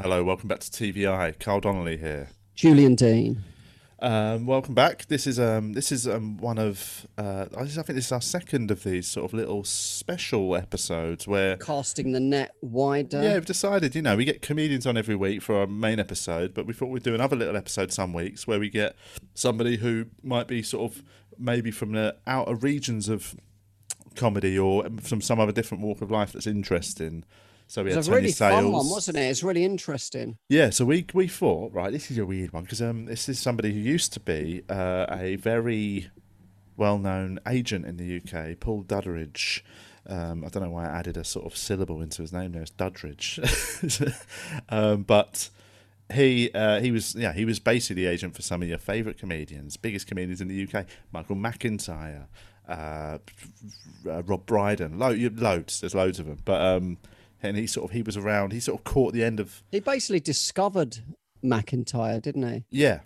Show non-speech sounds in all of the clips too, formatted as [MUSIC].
Hello, welcome back to TVI. Carl Donnelly here. Julian Dean. Um, welcome back. This is um, this is um, one of uh, I think this is our second of these sort of little special episodes where Casting the net wider. yeah we've decided you know we get comedians on every week for our main episode, but we thought we'd do another little episode some weeks where we get somebody who might be sort of maybe from the outer regions of comedy or from some other different walk of life that's interesting. So we It had was a really Sales. fun one, wasn't it? It's really interesting. Yeah, so we we thought right. This is a weird one because um, this is somebody who used to be uh, a very well-known agent in the UK, Paul Dudderidge. Um, I don't know why I added a sort of syllable into his name there. It's Duddridge, [LAUGHS] um, but he uh, he was yeah he was basically the agent for some of your favourite comedians, biggest comedians in the UK, Michael McIntyre, uh, uh, Rob Brydon, lo- loads. There's loads of them, but um, and he sort of he was around. He sort of caught the end of He basically discovered McIntyre, didn't he? yeah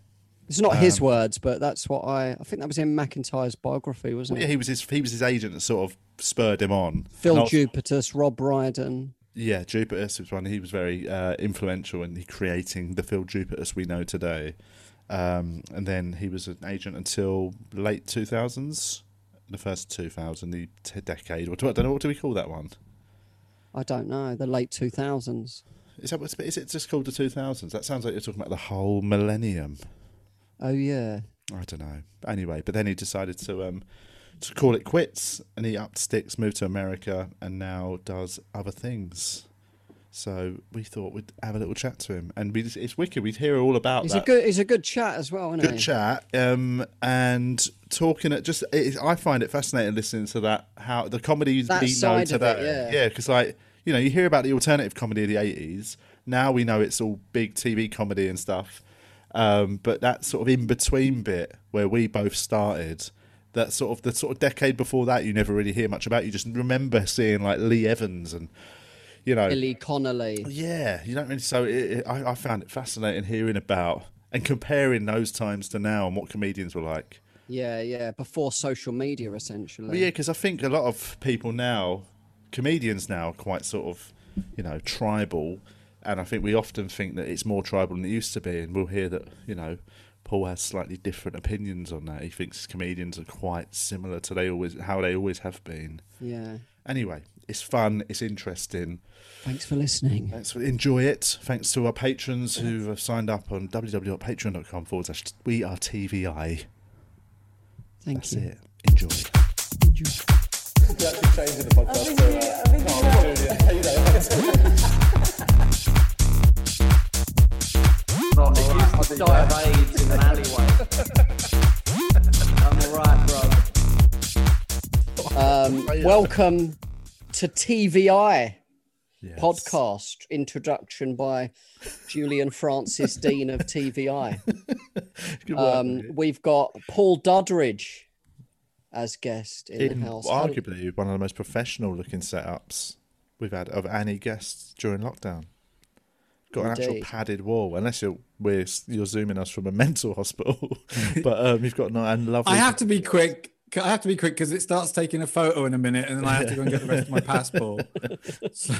It's not his words, but that's what I. I think that was in McIntyre's biography, wasn't Yeah, it? Yeah, he was his he was his agent that sort of spurred him on. Phil Jupitus, Rob Brydon. Yeah, Jupitus was one. He was very uh, influential in creating the Phil Jupitus we know today. Um, and then he was an agent until late two thousands, the first two thousand, the decade. Or I don't know what do we call that one. I don't know. The late two thousands. Is that is it just called the two thousands? That sounds like you're talking about the whole millennium. Oh yeah. I don't know. Anyway, but then he decided to um to call it quits, and he upped sticks, moved to America, and now does other things. So we thought we'd have a little chat to him, and we just, it's wicked. We'd hear all about He's that. a good. He's a good chat as well, isn't Good he? chat, um, and talking at just. It, I find it fascinating listening to that how the comedy That we know it, today. yeah. because like you know you hear about the alternative comedy of the eighties. Now we know it's all big TV comedy and stuff, um, but that sort of in between bit where we both started. That sort of the sort of decade before that, you never really hear much about. You just remember seeing like Lee Evans and you know Billy Connolly. yeah, you don't really. So it, it, I, I found it fascinating hearing about and comparing those times to now and what comedians were like. Yeah, yeah. Before social media, essentially. Well, yeah, because I think a lot of people now, comedians now, are quite sort of, you know, tribal, and I think we often think that it's more tribal than it used to be, and we'll hear that you know. Paul has slightly different opinions on that. He thinks comedians are quite similar to they always how they always have been. Yeah. Anyway, it's fun, it's interesting. Thanks for listening. Thanks for enjoy it. Thanks to our patrons who have signed up on www.patreon.com forward slash we are TVI. Thank That's you. it. Enjoy. Not it used to die of AIDS in an alleyway. I'm alright, bro. Um, welcome to TVI Yes. podcast introduction by Julian Francis [LAUGHS] Dean of TVI. [LAUGHS] Good work, Um, we've got Paul Duddridge as guest in, In the house. arguably one of the most professional looking setups we've had of any guests during lockdown. Got an actual padded wall, unless you're we're, you're zooming us from a [LAUGHS] mental hospital. but um, you've got no and lovely. I have to be quick. I have to be quick because it starts taking a photo in a minute, and then I have to go and get the rest of my passport. So,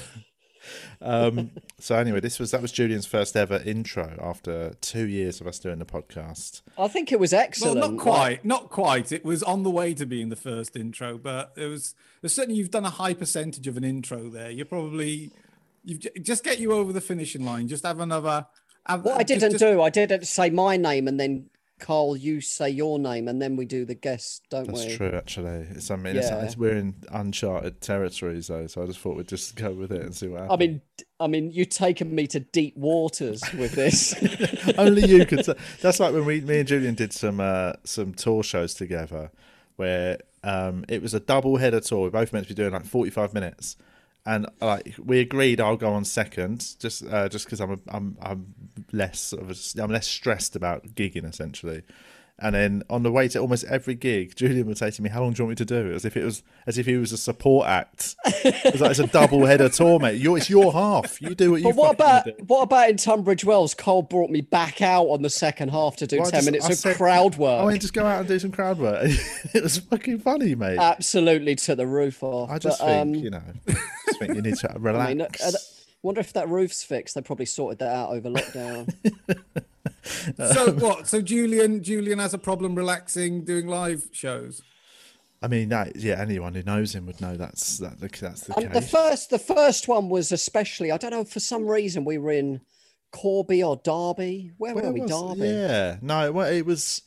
[LAUGHS] um, so anyway, this was that was Julian's first ever intro after two years of us doing the podcast. I think it was well, excellent. not quite, not quite. It was on the way to being the first intro, but it was. Certainly you've done a high percentage of an intro there. You're probably you've just get you over the finishing line. Just have another. Have, what I didn't just- do, I didn't say my name and then Carl, you say your name and then we do the guest, don't That's we? That's true, actually. It's, I mean, Yeah. it's, we're in uncharted territories, though, so I just thought we'd just go with it and see what I happens. mean, I mean, you've taken me to deep waters with this. [LAUGHS] Only you could. Say. That's like when we, me and Julian did some uh, some tour shows together, where um, it was a double header tour. We both meant to be doing like forty five minutes, and like we agreed, I'll go on second, just uh, just because I'm a, I'm I'm less of a, I'm less stressed about gigging essentially. And then on the way to almost every gig, Julian would say to me, "How long do you want me to do?" As if it was, as if he was a support act. It was like it's a double header tour, mate. You're, it's your half. You do what you. but what about do. what about in Tunbridge Wells? Cole brought me back out on the second half to do Well, ten just- minutes I of said- crowd work. I mean, just go out and do some crowd work. [LAUGHS] it was fucking funny, mate. Absolutely to the roof off. I just But, think, um, you know, just think you need to relax. [LAUGHS] I mean, uh, Wonder if that roof's fixed. They probably sorted that out over lockdown. [LAUGHS] So what? So Julian, Julian has a problem relaxing doing live shows. I mean, that, yeah, anyone who knows him would know that's that, that's the Um, the first, the first one was especially. I don't know for some reason we were in Corby or Derby. Where, Where were we? was- Derby. Yeah, no, well, it was.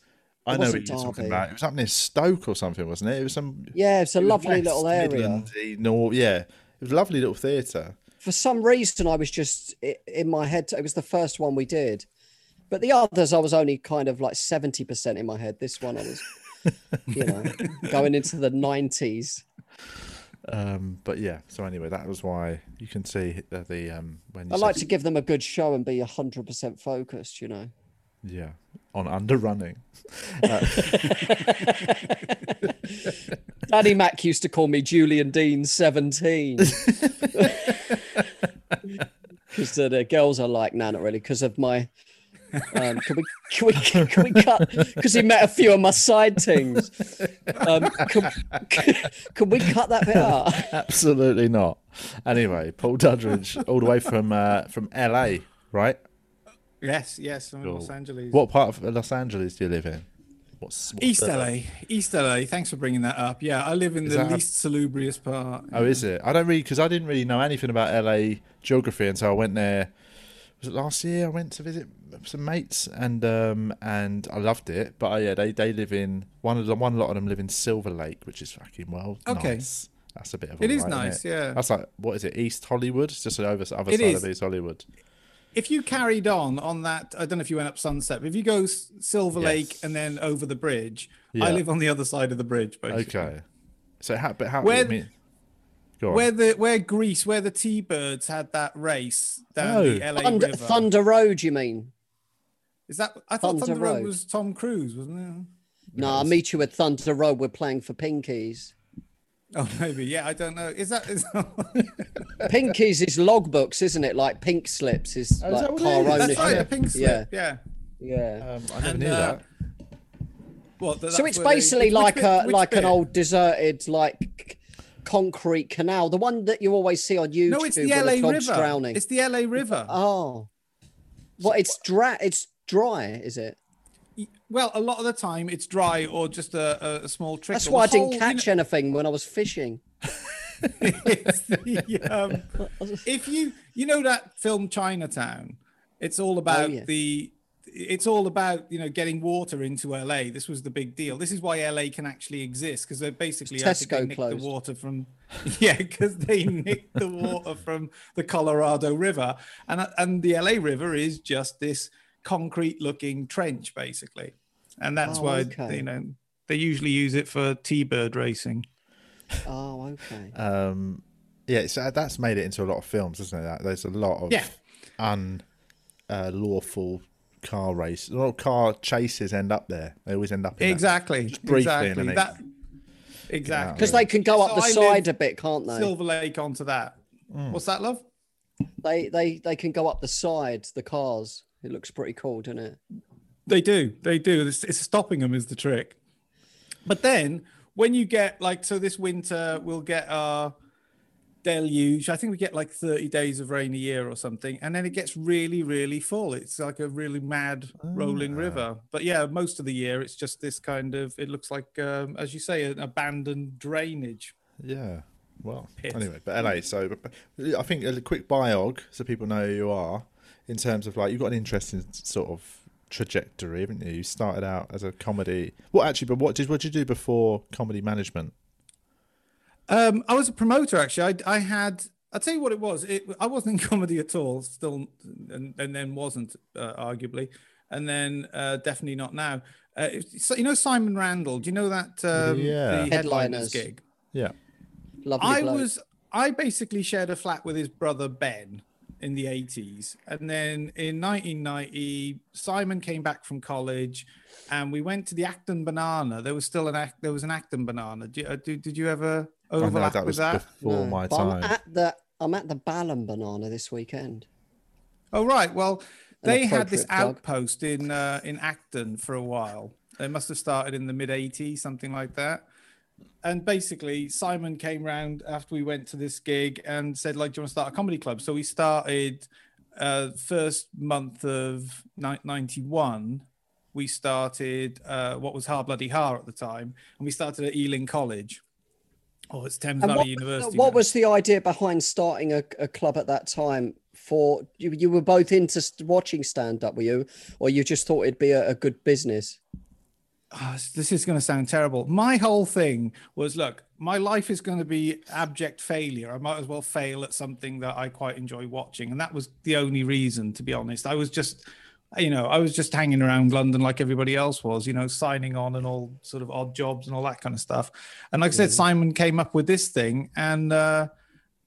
I It know what you're talking about. It was up near Stoke or something, wasn't it? It was some. Yeah, it's a it was lovely West little area. Midlandsy, Nor- yeah, it was a lovely little theatre. For some reason, I was just in my head. It was the first one we did, but the others I was only kind of like seventy percent in my head. This one I was, you know, [LAUGHS] going into the nineties. Um, but yeah, so anyway, that was why you can see the, the um when I like to give them a good show and be hundred percent focused. You know. yeah on underrunning. [LAUGHS] [LAUGHS] Danny Mac used to call me Julian Dean 17. Because the, the girls are like, nah, not really, because of my. Um, can we can we can we cut? Because he met a few of my side things. Um, can, can we cut that bit out? Absolutely not. Anyway, Paul Duddridge, all the way from uh, from LA, right? Yes, yes, from Cool. Los Angeles. What part of Los Angeles do you live in? What's, what's East the- LA, East LA. Thanks for bringing that up. Yeah, I live in Is the that a- least salubrious part. Oh, is it? I don't really because I didn't really know anything about LA geography until I went there. Was it last year? I went to visit some mates and um and I loved it. But uh, yeah, they they live in one of the one lot of them live in Silver Lake, which is fucking well Okay. nice. That's a bit of It a is ride, isn't nice, it? yeah. That's like what is it? East Hollywood? It's just the other, other It side is. of East Hollywood. If you carried on on that, I don't know if you went up Sunset, but if you go S- Silver Lake and then over the bridge, Yeah. I live on the other side of the bridge, basically. Okay. So how? But how? Where- I mean, go on. Where the where Grease, where the T-birds had that race down Oh. the LA Thunder, River. Thunder Road, you mean? Is that? I thought Thunder Thunder Road Road. was Tom Cruise, wasn't it? No, I'll meet you at Thunder Road. We're playing for Pinkies. Oh, maybe. Yeah, I don't know. Is that? Is [LAUGHS] Pinkies is logbooks, isn't it? Like pink slips is Oh, is like that what it car is? That's ownership. That's right. A pink slip. Yeah. Yeah. Um, I never And, knew uh, that. What? that- So that's it's where they- basically which like bit- a which like an bit? old deserted like c- concrete canal, the one that you always see on YouTube. No, it's the where LA dog's River. drowning. It's the LA River. Oh, well, it's dry. It's dry, is it? Well, a lot of the time it's dry or just a, a, small trickle. That's why I The didn't whole, you catch anything when I was fishing. [LAUGHS] the, um, if you you know that film Chinatown, it's all about yeah. the it's all about you know getting water into LA. This was the big deal. This is why LA can actually exist because they basically they Tesco closed. the water from [LAUGHS] yeah because they nicked the water from the Colorado River and and the LA River is just this concrete looking trench basically, and that's Oh, why okay. you know they usually use it for T-bird racing. Oh, okay. Um, yeah, so that's made it into a lot of films, isn't it? That there's a lot of Yeah. unlawful car race, a lot of car chases end up there. They always end up in that- Exactly. just briefly exactly. underneath. That, exactly. Because they can go up So the I side a bit, can't they? Silver Lake onto that. Mm. What's that, love? They they they can go up the side. The cars. It looks pretty cool, doesn't it? They do. They do. It's, it's stopping them is the trick. But then when you get like so this winter we'll get our deluge. I think we get like 30 days of rain a year or something, and then it gets really, really full. It's like a really mad rolling river. But yeah, most of the year it's just this kind of it looks like um, as you say, an abandoned drainage. Yeah. Well, Pit. anyway, but LA. So but- but I think a quick biog, so people know who you are, in terms of like you've got an interesting sort of trajectory, haven't you? You started out as a comedy. Well, actually, but what did what did you do before comedy management? Um, I was a promoter actually. I, I had. I'll tell you what it was. It, I wasn't [LAUGHS] in comedy at all. Still, and, and then wasn't uh, arguably, and then uh, definitely not now. Uh, so, you know Simon Randall. Do you know that? Um, Yeah. The headliners Headliners. gig. Yeah. Lovely. I bloke. was. I basically shared a flat with his brother Ben in the 80s, and then in 1990, Simon came back from college, and we went to the Acton Banana. There was still an act. There was an Acton Banana. Did, uh, did, did you ever overlap Oh, that with was that? before No, my time. I'm at the I'm at the Balham Banana this weekend. Oh right. Well, they had this appropriate plug. outpost in uh, in Acton for a while. They must have started in the mid '80s, something like that. And basically Simon came round after we went to this gig and said, like, do you want to start a comedy club? So we started uh, first month of ni- 91. We started uh, what was Har Bloody Har at the time, and we started at Ealing College. Oh, it's Thames And Valley what, University. what now. was the idea behind starting a, a club at that time? For you, you were both into watching stand up, were you, or you just thought it'd be a, a good business? Ah, this is going to sound terrible. My whole thing was look, my life is going to be abject failure. I might as well fail at something that I quite enjoy watching. And that was the only reason, to be honest. I was just, you know, I was just hanging around London like everybody else was, you know, signing on and all sort of odd jobs and all that kind of stuff. And like I said, Simon came up with this thing and, uh,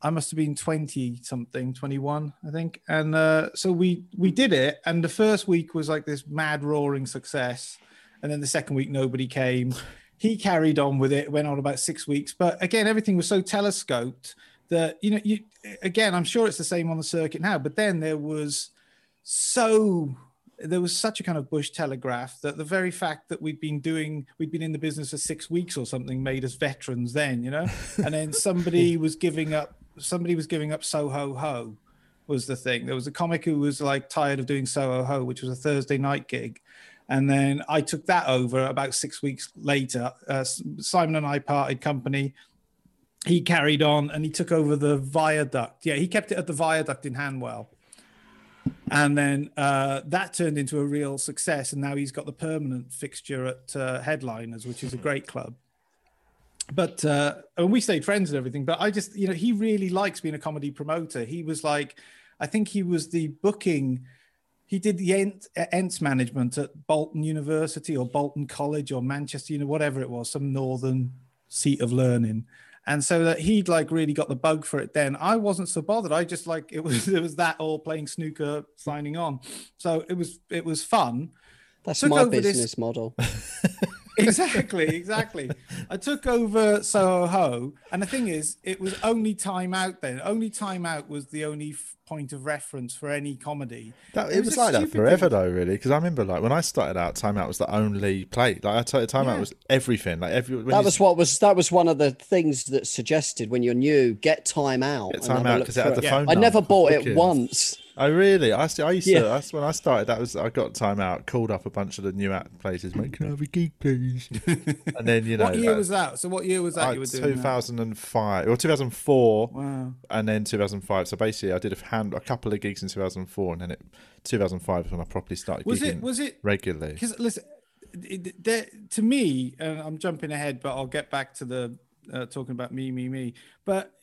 I must have been 20 something, 21, I think. And uh, so we we did it. And the first week was like this mad roaring success. And then the second week, nobody came. He carried on with it, went on about six weeks. But again, everything was so telescoped that, you know, you again, I'm sure it's the same on the circuit now. But then there was so there was such a kind of bush telegraph that the very fact that we'd been doing we'd been in the business for six weeks or something made us veterans then you know [LAUGHS] and then somebody was giving up somebody was giving up soho ho ho was the thing there was a comic who was like tired of doing soho ho which was a thursday night gig and then i took that over about six weeks later. Uh, simon and i parted company. He carried on and he took over the viaduct. Yeah he kept it at the viaduct in hanwell. And then uh, that turned into a real success. And now he's got the permanent fixture at uh, headliners which is a great club. But uh, and we stayed friends and everything but i just you know he really likes being a comedy promoter. He was like i think he was the booking he did the Ent, uh, Ents management at bolton university or bolton college or manchester you know whatever it was some northern seat of learning. And so that he'd like really got the bug for it then. I wasn't so bothered. I just like it [LAUGHS] was it was that all playing snooker signing on. So it was it was fun. That's Took my over this- business model. [LAUGHS] exactly exactly i took over soho ho and the thing is it was only time out then only time out was the only f- point of reference for any comedy That, It it was was like that forever thing. though, really. Because I remember, like when I started out, Time Out was the only play. Like I tell you, Time Yeah. Out was everything. Like every when That was what was that was one of the things that suggested when you're new, get time out. get Time Out because it had the it. phone. I never bought it once. Oh really? I, used to- I used Yeah. to. That's when I started. That was I got Time Out, called up a bunch of the new act places. Mate, can I have a gig, please? [LAUGHS] and then you know, what year uh, was that so what year was that uh, you were doing 2005 or 2004 wow and then 2005 so basically i did a hand a couple of gigs in 2004 and then it 2005 was when i properly started was it was it regularly because listen it, there, to me and i'm jumping ahead but i'll get back to the uh, talking about me me me but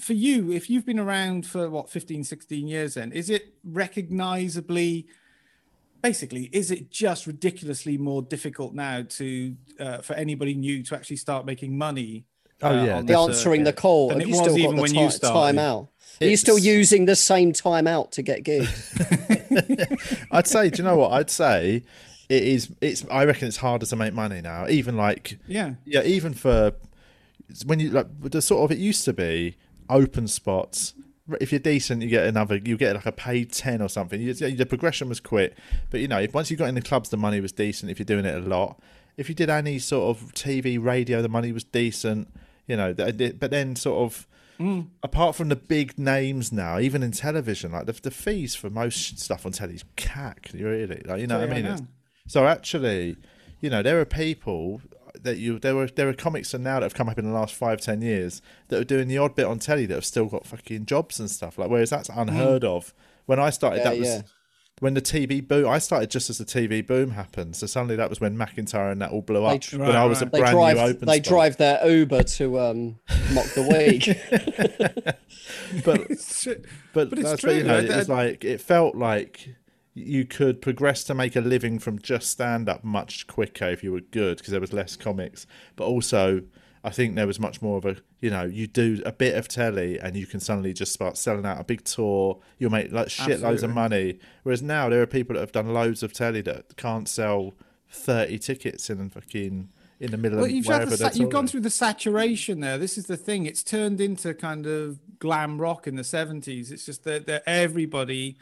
for you if you've been around for what 15 16 years then is it recognizably basically is it just ridiculously more difficult now to uh, for anybody new to actually start making money Oh, uh, yeah, on The this answering the call. and it you was still even got when the you ti- started time out? Are you still using the same time out to get gigs? [LAUGHS] I'd say, do you know what? I'd say it is. It's. I reckon it's harder to make money now. Even like, yeah yeah, even for when you like the sort of it used to be open spots. If you're decent, you get another. You get like a paid ten or something. You, the progression was quick, but you know, if once you got in the clubs, the money was decent. If you're doing it a lot, if you did any sort of TV, radio, the money was decent. You know, but then sort of mm. apart from the big names now, even in television, like the, the fees for most stuff on telly is cack. Really, like you know what I Yeah, I mean. Know. So actually, you know, there are people that you there were there are comics now that have come up in the last five ten years that are doing the odd bit on telly that have still got fucking jobs and stuff. Like whereas that's unheard of. When I started, Yeah, that was. yeah. When the TV boom, I started just as the TV boom happened. So suddenly that was when McIntyre and that all blew up. They- when I was a They brand drive. new open They spot. drive their Uber to um, mock the week. [LAUGHS] [LAUGHS] but It's. But, But it's that's true, what, you know, I- it was like it felt like you could progress to make a living from just stand up much quicker if you were good because there was less comics. But also, I think there was much more of a you know you do a bit of telly and you can suddenly just start selling out a big tour. You'll make like shitloads Absolutely. of money. Whereas now there are people that have done loads of telly that can't sell thirty tickets in fucking in the middle Well, of you've, had wherever the, sa- you've gone through the saturation there. This is the thing. It's turned into kind of glam rock in the 70s. It's just that, that everybody.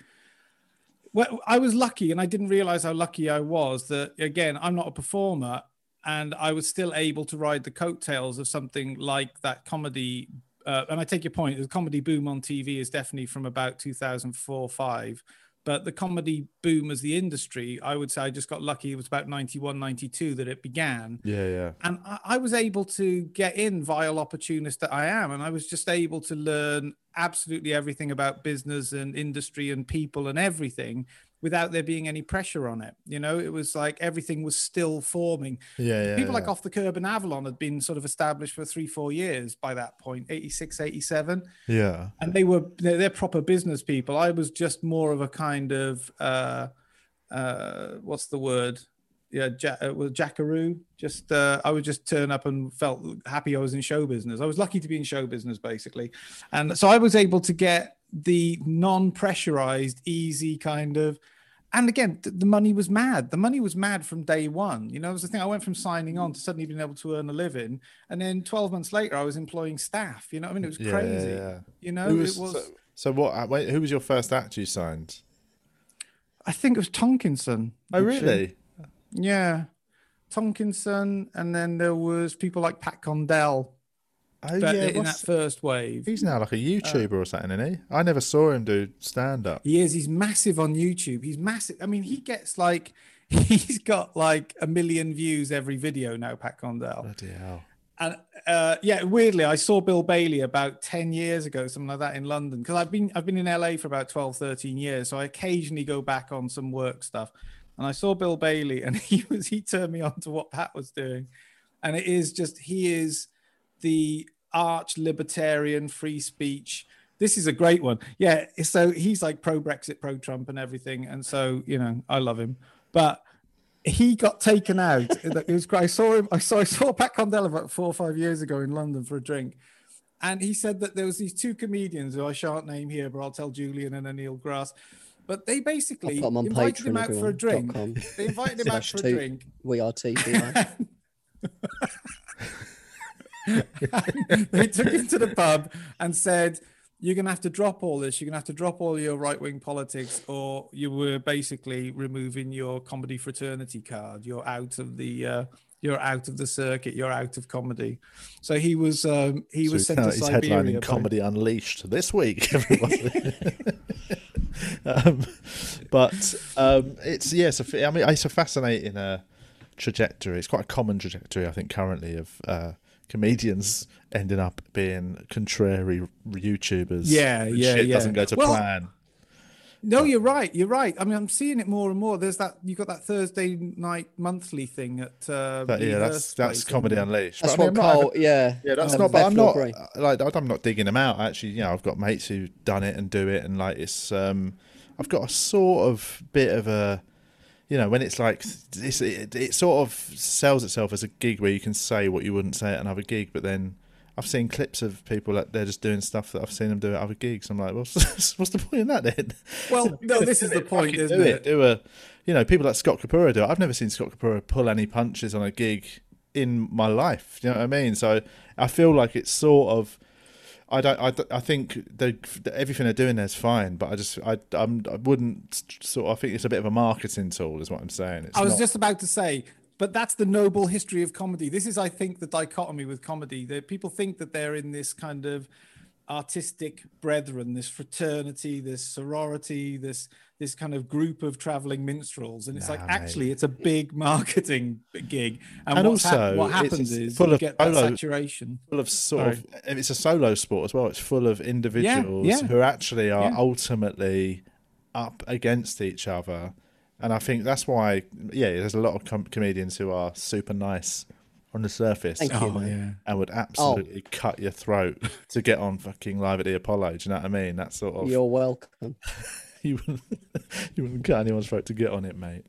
Well, I was lucky and I didn't realize how lucky I was that, again, I'm not a performer. and I was still able to ride the coattails of something like that comedy. Uh, and I take your point. The comedy boom on TV is definitely from about 2004 five. But the comedy boom as the industry, I would say I just got lucky. It was about 91, 92 that it began. Yeah, yeah. And I, I was able to get in, vile opportunist that I am. And I was just able to learn absolutely everything about business and industry and people and everything without there being any pressure on it. You know, it was like everything was still forming. Yeah, yeah. People like. Off the Kerb and Avalon had been sort of established for three, four years by that point, 86, 87 Yeah. and they were they're, they're proper business people. I was just more of a kind of uh, uh, what's the word? Yeah, ja- uh, well, jackaroo. Just uh, I would just turn up and felt happy I was in show business. I was lucky to be in show business basically, and so I was able to get the non-pressurized, easy kind of. And again, th- the money was mad. The money was mad from day one. You know, it was the thing. I went from signing on to suddenly being able to earn a living, and then 12 months later, I was employing staff. You know, I mean, it was Yeah, crazy. yeah. You know, Who was, it was. so, so what? uh, Wait, who was your first act you signed? I think it was Tonkinson. Oh, really? Yeah, Tonkinson, and then there was people like Pat Condell. Oh, But yeah. in that first wave, He's now like a YouTuber or something, isn't he? I never saw him do stand up. he is. He's massive on YouTube. He's massive. I mean, he gets like [LAUGHS] he's got like a million views every video now. Pat Condell. Bloody hell. And uh, yeah, weirdly, I saw Bill Bailey about 10 years ago, something like that in London. Because I've been I've been in LA for about 12, 13 years. So I occasionally go back on some work stuff. And I saw Bill Bailey and [LAUGHS] he was he turned me on to what Pat was doing. And it is just he is the arch libertarian free speech. This is a great one. Yeah. So he's like pro Brexit, pro Trump and everything. And so, you know, I love him. But he got taken out. [LAUGHS] It was great. I saw him. I saw. I saw Pat Condell about four or five years ago in London for a drink, and he said that there was these two comedians who I shan't name here, but I'll tell Julian and Anil Grass. But they basically I'll put 'em on invited him out for a drink. They invited [LAUGHS] him out for a drink. We are TVI. [LAUGHS] [LAUGHS] they took him to the pub and said, "You're going to have to drop all this. You're going to have to drop all your right wing politics, or you were basically removing your comedy fraternity card. You're out of the." Uh, you're out of the circuit. You're out of comedy. So he was. Um, he was So sent to he's Siberia. headlining Comedy Unleashed this week, [LAUGHS] everybody. [LAUGHS] um, but um, it's yes, yeah, I mean, it's a fascinating uh, trajectory. It's quite a common trajectory, I think, currently of uh, comedians ending up being contrary YouTubers. Yeah, yeah, shit yeah. doesn't go to Well, plan. No, you're right. You're right. I mean, I'm seeing it more and more. There's that you got that Thursday night monthly thing at. Uh, But yeah, that's Hurst that's Comedy? Unleashed. That's But I what mean, I'm not- Yeah. Yeah, that's um, not. But I'm not Bethnal like I'm not digging them out. Actually, you know, I've got mates who've done it and do it, and like it's. um I've got a sort of bit of a, you know, when it's like it's, it, it sort of sells itself as a gig where you can say what you wouldn't say at another gig, but then. I've seen clips of people that they're just doing stuff that I've seen them do at other gigs. I'm like, what's [LAUGHS] what's the point in that then? Well, [LAUGHS] no, this is the point, isn't do it? Do a, you know, people like Scott Capurro do it. I've never seen Scott Capurro pull any punches on a gig in my life. You know what I mean? So I feel like it's sort of. I don't. I, I think they, everything they're doing there is fine, but I just I I'm, I wouldn't sort. Of, I think it's a bit of a marketing tool, is what I'm saying. It's I was not- just about to say, but that's the noble history of comedy. This is, I think, the dichotomy with comedy. That people think that they're in this kind of artistic brethren, this fraternity, this sorority, this this kind of group of traveling minstrels, and it's Nah, like mate. actually it's a big [LAUGHS] marketing gig. And, And what's hap- also, what it's- happens is full you of get that saturation. full of sort of it's a solo sport as well. It's full of individuals yeah. who actually are Yeah. ultimately up against each other, and I think that's why yeah, there's a lot of com- comedians who are super nice on the surface Thank you, Oh yeah. and would absolutely oh. cut your throat to get on fucking live at the Apollo. Do you know what I mean? That sort of You're welcome. [LAUGHS] [LAUGHS] you wouldn't [LAUGHS] you wouldn't cut anyone's throat to get on it, mate.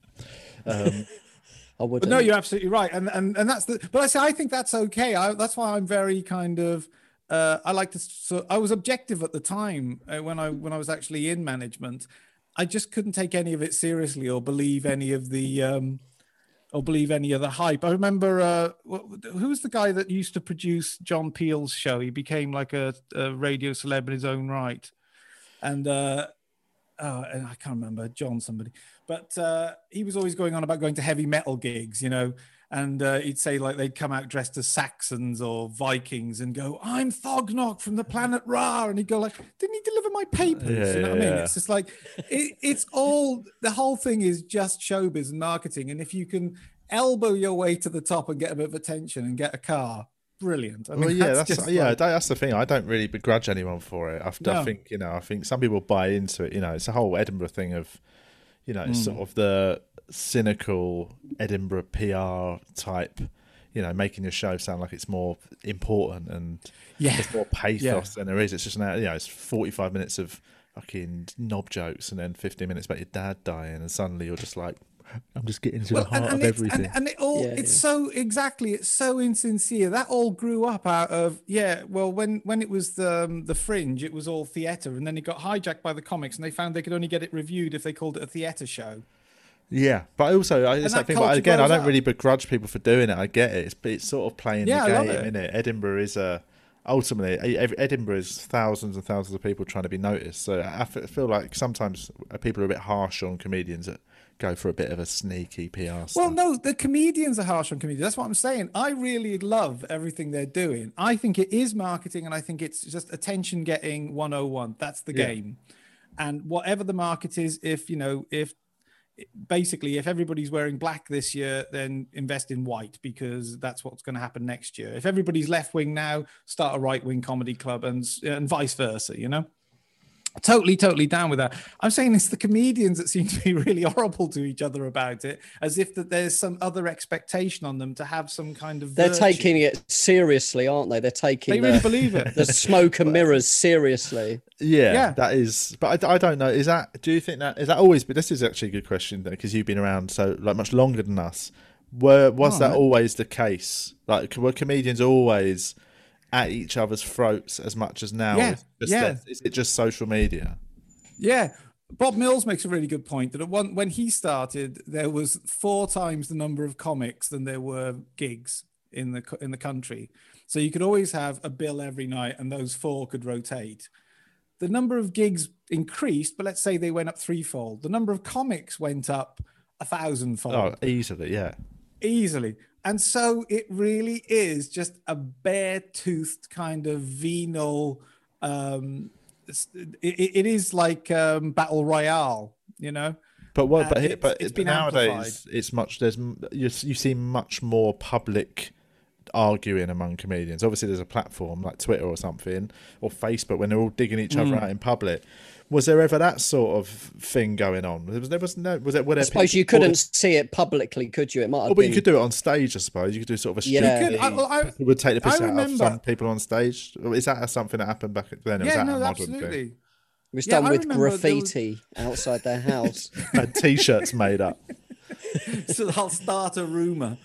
Um, [LAUGHS] I would. But no, you're absolutely right, and and and that's the. But I say I think that's okay. I, that's why I'm very kind of. Uh, I like to. So I was objective at the time uh, when I when I was actually in management. I just couldn't take any of it seriously or believe any of the. Um, or believe any of the hype. I remember uh, who was the guy that used to produce John Peel's show. He became like a, a radio celeb in his own right, and uh, oh, and I can't remember John somebody, but uh, he was always going on about going to heavy metal gigs, you know. and uh, he'd say like they'd come out dressed as Saxons or Vikings and go, "I'm Thognok from the planet Ra," and he'd go like, "Didn't he deliver my papers?" Yeah, you know what I mean? yeah. It's just like it, it's all the whole thing is just showbiz and marketing, and if you can elbow your way to the top and get a bit of attention and get a car, brilliant. I mean, well, yeah, that's, just yeah, like- that's the thing. I don't really begrudge anyone for it. I, I think you know, I think some people buy into it. You know, it's a whole Edinburgh thing of, you know, Hmm. sort of the cynical Edinburgh PR type. You know, making your show sound like it's more important and Yeah. there's more pathos than there is. It's just now, you know, it's forty-five minutes of fucking knob jokes and then fifteen minutes about your dad dying, and suddenly you're just like, I'm just getting to the heart of everything. And, and it all Yeah, it's yeah. so exactly it's so insincere. That all grew up out of yeah. Well, when when it was the um, the fringe, it was all theatre, and then it got hijacked by the comics, and they found they could only get it reviewed if they called it a theatre show. Yeah, but also I- it's that that thing. But again, I don't up. really begrudge people for doing it. I get it. It's, it's sort of playing Yeah, the game, it. isn't it? Edinburgh is a ultimately E- Edinburgh is thousands and thousands of people trying to be noticed. So I feel like sometimes people are a bit harsh on comedians that go for a bit of a sneaky PR. Well, no, the comedians are harsh on comedians. That's what I'm saying. I really love everything they're doing. I think it is marketing, and I think it's just attention getting 101. That's the Yeah. game. And whatever the market is, if you know, if basically if everybody's wearing black this year, then invest in white because that's what's going to happen next year. If everybody's left wing now, start a right wing comedy club, and and vice versa. You know. Totally, totally down with that. I'm saying it's the comedians that seem to be [LAUGHS] really horrible to each other about it, as if that there's some other expectation on them to have some kind of. They're virtue. taking it seriously, aren't they? They're taking They really the, believe it. the smoke and [LAUGHS] mirrors seriously. Yeah, Yeah. that is. But I, I don't know. Is that? Do you think that is that always? But this is actually a good question though, because you've been around so like much longer than us. Were was Oh, that no. always the case? Like were comedians always at each other's throats as much as now? Yeah, just yeah. that- Is it just social media? Yeah. Bob Mills makes a really good point that at one, when he started, there was four times the number of comics than there were gigs in the in the country. So you could always have a bill every night, and those four could rotate. The number of gigs increased, but let's say they went up threefold. The number of comics went up a thousandfold Oh, easily, yeah. easily. And so it really is just a bare toothed kind of venal. Um, it, it is like um, battle royale, you know. But what? And but it's- but it's been nowadays amplified. it's much. There's you, you see much more public arguing among comedians. Obviously, there's a platform like Twitter or something or Facebook when they're all digging each Mm. other out in public. Was there ever that sort of thing going on? There was, there was no. Was it? Were I there suppose people- you couldn't see it publicly, could you? It might have Oh, but you could do it on stage, I suppose. You could do sort of a street. Yeah. Good. I, I, would take the piss I out of some people on stage. Is that something that happened back then? Or was yeah, that no, modern absolutely. thing? It was Yeah, done I with remember there was- graffiti outside their house. [LAUGHS] and t-shirts made up. [LAUGHS] so I'll start a rumor.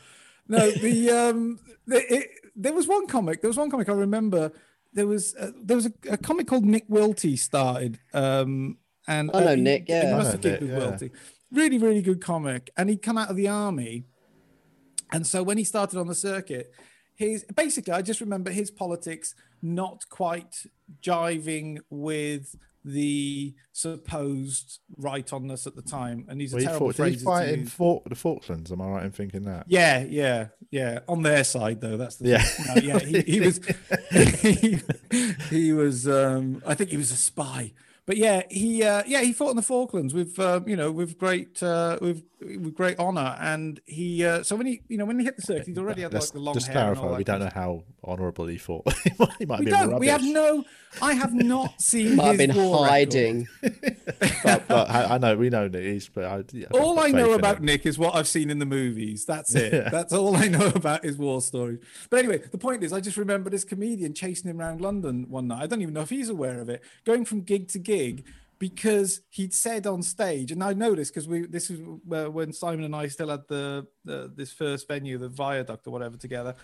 No, the um, the, it, there was one comic. There was one comic I remember. There was uh, there was a, a comic called Nick Wilty started. Um, and I know uh, he- Nick, he yeah. must I have know Nick, with yeah. Wilty. Really, really good comic. And he'd come out of the army, and so when he started on the circuit, his basically I just remember his politics not quite jiving with the supposed right onness at the time. And he's a Well, terrible fought, did he phrase to fight in. Fort, the Falklands? Am I right in thinking that? Yeah, yeah, yeah. On their side, though, that's the Yeah. No, yeah. He, he was, [LAUGHS] he, he was. Um, I think he was a spy. But yeah, he, uh, yeah, he fought in the Falklands with, uh, you know, with great, uh, with, with great honor. And he, uh, so when he, you know, when he hit the circuit, he'd already had like Let's the long just hair. and all clarify, that we don't kind know how honourable he fought. [LAUGHS] he might, We have don't. We have no. I have not [LAUGHS] seen. Might have his been war hiding. [LAUGHS] but, but I I know we know that he's. But I, yeah, all I know about him. Nick is what I've seen in the movies. That's it. Yeah. That's all I know about his war stories. But anyway, the point is, I just remember this comedian chasing him around London one night. I don't even know if he's aware of it, going from gig to gig because he'd said on stage, and I this because we this is when Simon and I still had the, the this first venue, the Viaduct or whatever, together.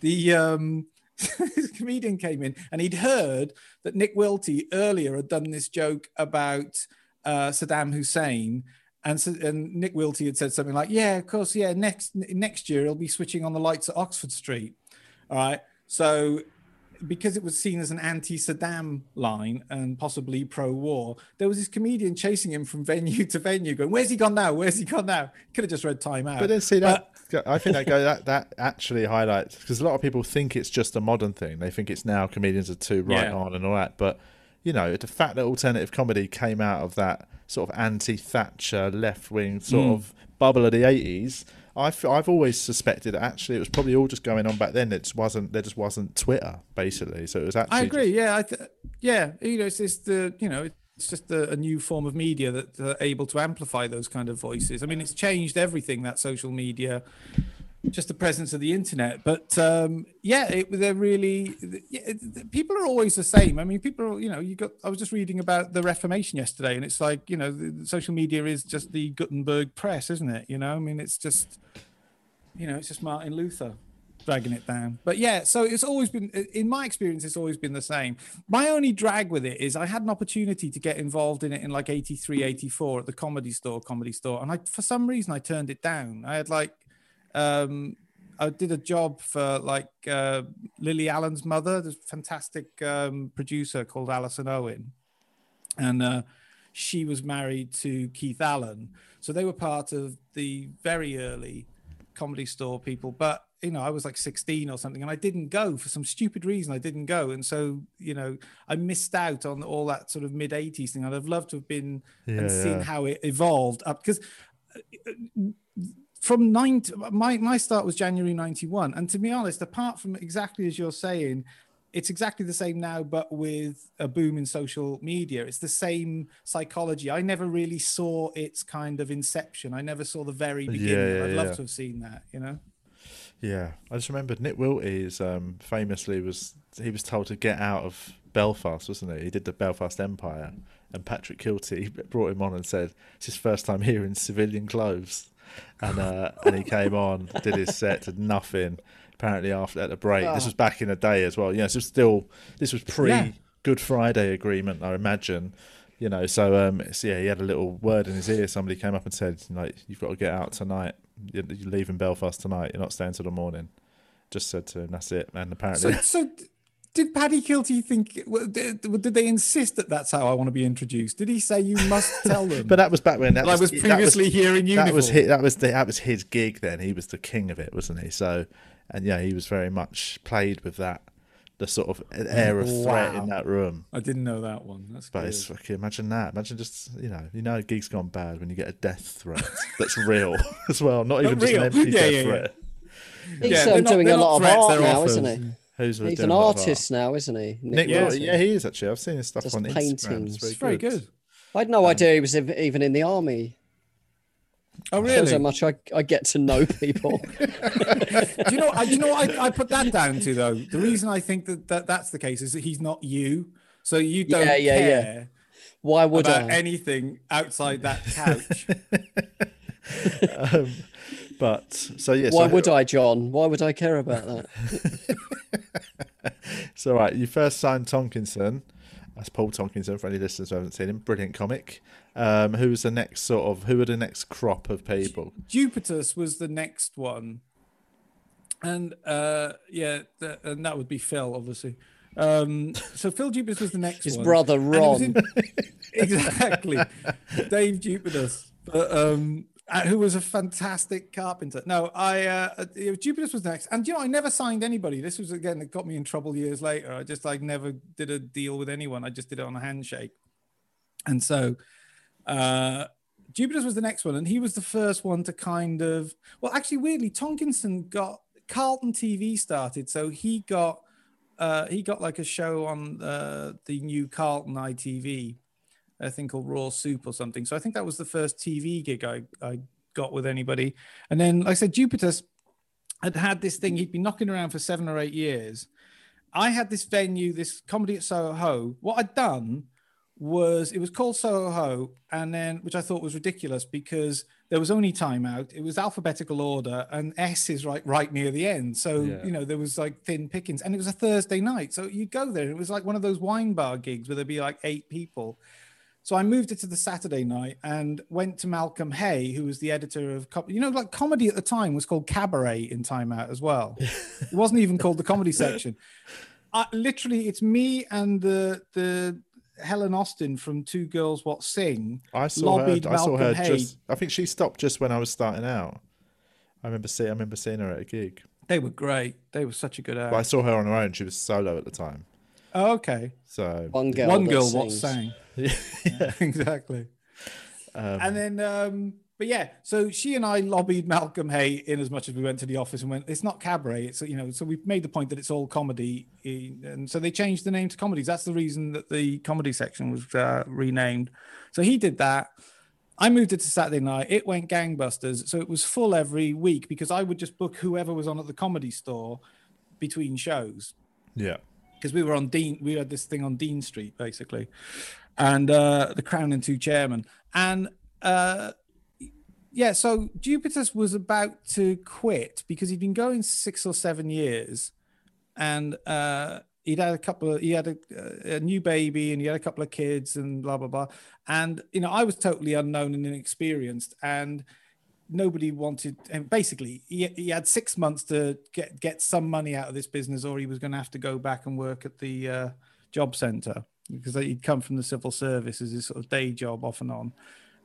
The um, [LAUGHS] this comedian came in and he'd heard that Nick Wilty earlier had done this joke about uh, Saddam Hussein. And, so, and Nick Wilty had said something like, "Yeah, of course, yeah. Next next year, he'll be switching on the lights at Oxford Street." All right. So because it was seen as an anti-Saddam line and possibly pro-war, there was this comedian chasing him from venue to venue, going, "Where's he gone now? Where's he gone now?" Could have just read time out. But then see that I think that go that that actually highlights because a lot of people think it's just a modern thing. They think it's now comedians are too right Yeah. on and all that. But you know, the fact that alternative comedy came out of that sort of anti-Thatcher left wing sort Mm. of bubble of the eighties. I've I've always suspected that actually it was probably all just going on back then. It just wasn't there just wasn't Twitter basically. So it was actually I agree. Yeah, I th- yeah. You know, it's just the you know it's just a, a new form of media that are able to amplify those kind of voices. I mean, it's changed everything that social media, just the presence of the internet. But um, yeah, it, they're really yeah, people are always the same. I mean, people you know you got. I was just reading about the Reformation yesterday, and it's like you know the social media is just the Gutenberg press, isn't it? You know, I mean, it's just you know, it's just Martin Luther dragging it down. But yeah, so it's always been, in my experience, it's always been the same. My only drag with it is I had an opportunity to get involved in it in like 83, 84 at the comedy store, comedy store. And I, for some reason, I turned it down. I had like, um, I did a job for like uh, Lily Allen's mother, this fantastic um, producer called Alison Owen. And uh, she was married to Keith Allen. So they were part of the very early comedy store people. But, you know, I was like 16 or something and I didn't go for some stupid reason. I didn't go. And so, you know, I missed out on all that sort of mid 80s thing. I'd have loved to have been Yeah, and seen how it evolved up because from nine my my start was January 91 and to be honest apart from exactly as you're saying it's exactly the same now but with a boom in social media. It's the same psychology. I never really saw its kind of inception. I never saw the very beginning. yeah, I'd love yeah. to have seen that you know? Yeah, I just remembered Nick Wilty's um, famously was he was told to get out of Belfast, wasn't he? He did the Belfast Empire, and Patrick Kielty [LAUGHS] brought him on and said it's his first time here in civilian clothes, and uh, and he came on, did his set, did nothing. Apparently, after at the break, this Oh. was back in the day as well. You know, this was still this was pre Yeah. Good Friday agreement, I imagine. You know, so um, so yeah, he had a little word in his ear. Somebody came up and said, like, you've got to get out tonight. You're, leaving Belfast tonight. You're not staying till the morning. Just said to him, that's it. And apparently, so, so did Paddy Kielty think did, did they insist that that's how I want to be introduced did he say you must [LAUGHS] tell them but that was back when that that I was that previously here in uniform That was his, that was the, that was his gig. Then he was the king of it, wasn't he? So, and yeah, he was very much played with that, the sort of air of threat Wow. in that room. I didn't know that one. That's But good. it's fucking imagine that. Imagine just you know, you know, a gig's gone bad when you get a death threat that's real [LAUGHS] as well, not even just real. an empty Yeah, death yeah, yeah. threat. He's Yeah, um, they're not- doing a lot of threats, art now, offers. isn't he? Who's He's an a lot artist now, isn't he? Nick Yeah. Yeah, he is actually. I've seen his stuff Just on Instagram. paintings. It's very, It's very good. good. I had no idea he was ev- even in the army. Oh, Shows how really? much I, I get to know people. [LAUGHS] [LAUGHS] do you know? I, do you know what I, I put that down to though? The reason I think that, that that's the case is that he's not you, so you don't Yeah, yeah, yeah. Why would about I? anything outside that [LAUGHS] couch. Um, but so yeah, Why so, would I, John? Why would I care about that? [LAUGHS] So right, you first signed Tonkinson. That's Paul Tonkinson for any listeners who haven't seen him. Brilliant comic. Um, who was the next sort of who were the next crop of people? Jupitus was the next one, and uh, yeah, th- and that would be Phil, obviously. Um, so Phil Jupitus was the next His one. brother And Ron. in- [LAUGHS] exactly, Dave Jupitus, but, um, uh, who was a fantastic carpenter. No, I uh, was- Jupitus was next, and you know I never signed anybody. This was again that got me in trouble years later. I just like never did a deal with anyone. I just did it on a handshake, and so uh, Jupitus was the next one, and he was the first one to kind of well, actually, weirdly, Tonkinson got Carlton TV started, so he got uh, he got like a show on uh, the new Carlton ITV, a thing called Raw Soup or something. So I think that was the first TV gig I I got with anybody, and then like I said, Jupitus had had this thing. He'd been knocking around for seven or eight years. I had this venue, this comedy at Soho. What I'd done was it was called Soho, and then which I thought was ridiculous because there was only time out. It was alphabetical order, and S is right right near the end. So Yeah. you know there was like thin pickings, and it was a Thursday night. So you go there, and it was like one of those wine bar gigs where there'd be like eight people. So I moved it to the Saturday night and went to Malcolm Hay, who was the editor of, you know, like comedy at the time was called Cabaret in Time Out as well. [LAUGHS] it wasn't even called the comedy section. I, literally, it's me and the the Helen Austin from Two Girls What Sing. I saw her. lobbied I saw her Malcolm Haig. just. I think she stopped just when I was starting out. I remember seeing. I remember seeing her at a gig, They were great. They were such a good act. but I saw her on her own. She was solo at the time. Oh, okay. So One girl. One that girl what sings. sang. [LAUGHS] yeah, exactly. um, and then, um, but yeah, so she and I lobbied Malcolm Hay in as much as we went to the office and went, it's not cabaret. It's, you know, so we made the point that it's all comedy. And so they changed the name to comedies. That's the reason that the comedy section was uh, renamed. So he did that. I moved it to Saturday night. It went gangbusters. So it was full every week because I would just book whoever was on at the comedy store between shows yeah, because we were on Dean. We had this thing on Dean Street basically, and uh, the Crown and Two Chairmen, and uh, yeah. So Jupitus was about to quit because he'd been going six or seven years, and uh, he'd had a couple of he had a, a new baby and he had a couple of kids and blah blah blah, and you know I was totally unknown and inexperienced and nobody wanted and basically he, he had six months to get get some money out of this business or he was going to have to go back and work at the uh, job center because he'd come from the civil service as his sort of day job off and on.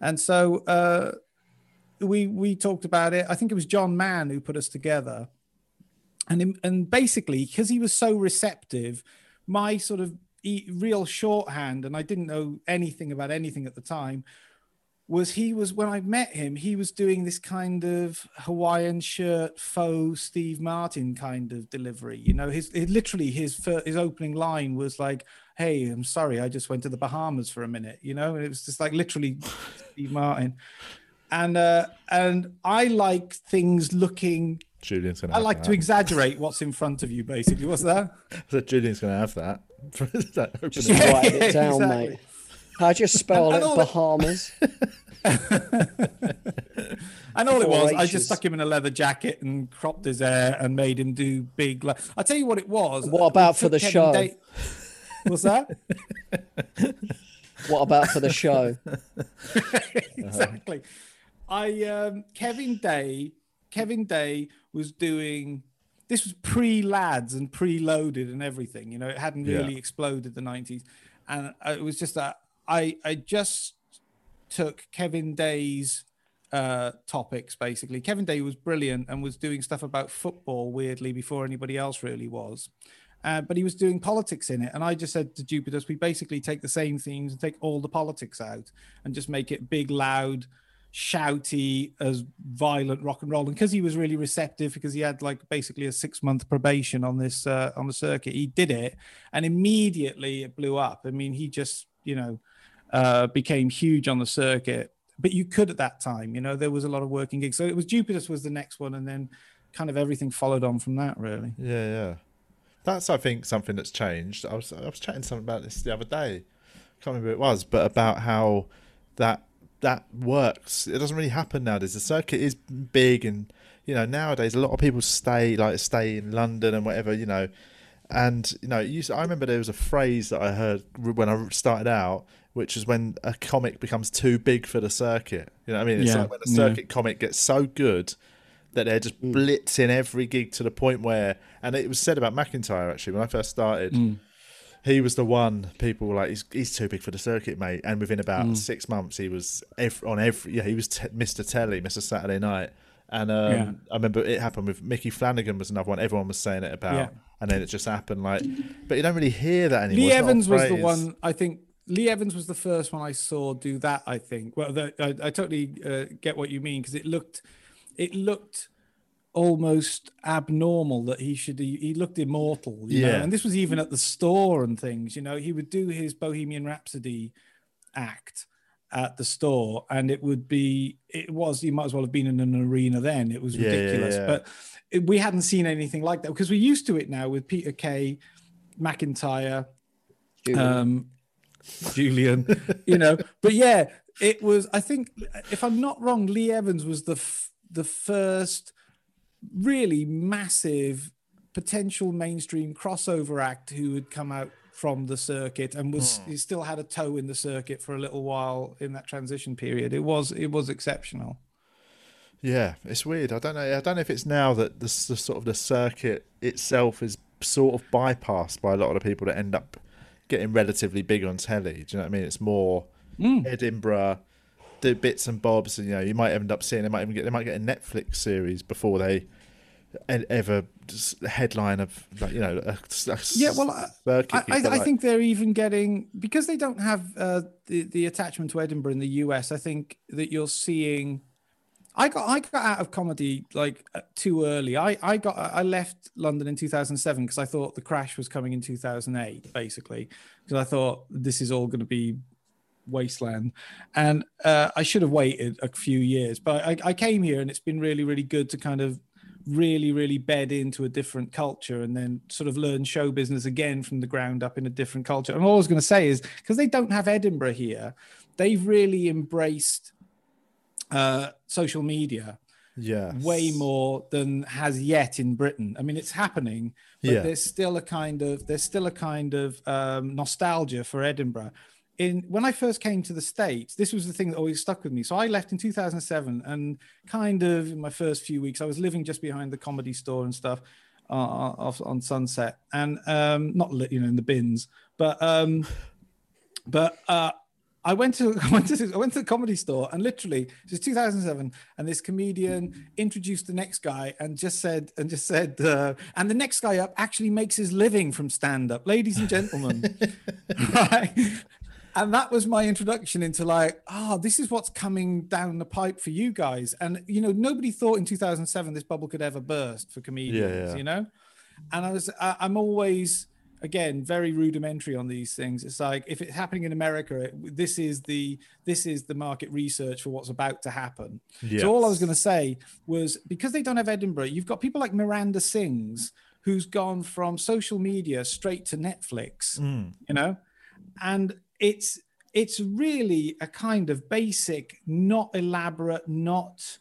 And so uh, we we talked about it. I think it was john mann who put us together. And him- and basically because he was so receptive my sort of real shorthand and i didn't know anything about anything at the time was he was when I met him, he was doing this kind of Hawaiian shirt faux Steve Martin kind of delivery. You know, his it, literally his fir- his opening line was like, "Hey, I'm sorry, I just went to the Bahamas for a minute." You know, and it was just like literally [LAUGHS] Steve Martin. And uh, and I like things looking. Julian's gonna. I have like that. to exaggerate what's in front of you. Basically, what's that? [LAUGHS] So Julian's gonna have that. [LAUGHS] That opening. Just write it down, exactly. mate. How do you spell And it? all the- Bahamas. [LAUGHS] And all it was, I just stuck him in a leather jacket and cropped his hair and made him do big. Like, I'll tell you what it was. What about for the Kevin show? Da- What's that? What about for the show? [LAUGHS] exactly. I um, Kevin Day. Kevin Day was doing. This was pre lads and pre-loaded and everything. You know, it hadn't Yeah. really exploded the '90s, and uh, it was just that I I just took Kevin Day's uh, topics basically. Kevin Day was brilliant and was doing stuff about football weirdly before anybody else really was. Uh, but he was doing politics in it. And I just said to Jupitus, we basically take the same themes and take all the politics out and just make it big, loud, shouty, as violent rock and roll. And because he was really receptive, because he had like basically a six month probation on this uh, on the circuit, he did it, and immediately it blew up. I mean, he just you know uh, became huge on the circuit. But you could at that time, you know, there was a lot of working gigs. So it was Jupitus was the next one, and then kind of everything followed on from that, really. Yeah, yeah. That's I think something that's changed. I was I was chatting something about this the other day. I Can't remember who it was, but about how that that works. It doesn't really happen nowadays. The circuit is big, and you know nowadays a lot of people stay like stay in London and whatever. You know, and you know, used, I remember there was a phrase that I heard when I started out, which is when a comic becomes too big for the circuit. You know what I mean? It's Yeah, like when a yeah. circuit comic gets so good that they're just blitzing every gig to the point where, and it was said about McIntyre actually when I first started. Mm. He was the one people were like he's, he's too big for the circuit, mate. And within about Mm. six months, he was ev- on every yeah he was t- Mr. Telly, Mr. Saturday Night. And um, Yeah. I remember it happened with Micky Flanagan was another one. Everyone was saying it about, Yeah. and then it just happened like. But you don't really hear that anymore. Lee It's not a Evans was the one I think. Lee Evans was the first one I saw do that. I think. Well, the, I, I totally uh, get what you mean because it looked, it looked almost abnormal that he should. He, he looked immortal. You Yeah. Know? And this was even at the store and things. You know, he would do his Bohemian Rhapsody act at the store, and it would be. It was. You might as well have been in an arena then. It was Yeah, yeah, ridiculous, yeah. but it, we hadn't seen anything like that because we're used to it now with Peter Kay, McIntyre um julian you know but yeah it was i think if i'm not wrong lee evans was the f- the first really massive potential mainstream crossover act who had come out from the circuit and was hmm. he still had a toe in the circuit for a little while in that transition period it was it was exceptional Yeah, it's weird. I don't know. I don't know if it's now that the, the sort of the circuit itself is sort of bypassed by a lot of the people that end up getting relatively big on telly. Do you know what I mean? It's more Edinburgh, do bits and bobs, and you know, you might end up seeing they might even get they might get a Netflix series before they ever headline of like you know a, a Yeah, well, I, I, I, I think they're even getting because they don't have uh, the the attachment to Edinburgh in the US. I think that you're seeing. I got I got out of comedy like uh, too early. I I got I left London in 2007 because I thought the crash was coming in 2008, basically because I thought this is all going to be wasteland, and uh, I should have waited a few years. But I, I came here and it's been really really good to kind of really really bed into a different culture and then sort of learn show business again from the ground up in a different culture and all i was going to say is because they don't have edinburgh here they've really embraced uh, social media yeah way more than has yet in britain i mean it's happening but Yeah. there's still a kind of there's still a kind of um, nostalgia for edinburgh in when I first came to the States, this was the thing that always stuck with me. So I left in 2007, and kind of in my first few weeks, I was living just behind the comedy store and stuff uh, off on Sunset, and um, not you know, in the bins, but um, but uh, I went to [LAUGHS] I went to I went to the comedy store, and literally it was 2007, and this comedian introduced the next guy and just said and just said, uh, and the next guy up actually makes his living from stand up, ladies and gentlemen, [LAUGHS] right? and that was my introduction into like oh this is what's coming down the pipe for you guys and you know nobody thought in 2007 this bubble could ever burst for comedians yeah. you know and i was I, i'm always again very rudimentary on these things. It's like if it's happening in america it, this is the this is the market research for what's about to happen. So all i was going to say was because they don't have edinburgh you've got people like miranda sings who's gone from social media straight to netflix Mm. you know? And it's it's really a kind of basic not elaborate not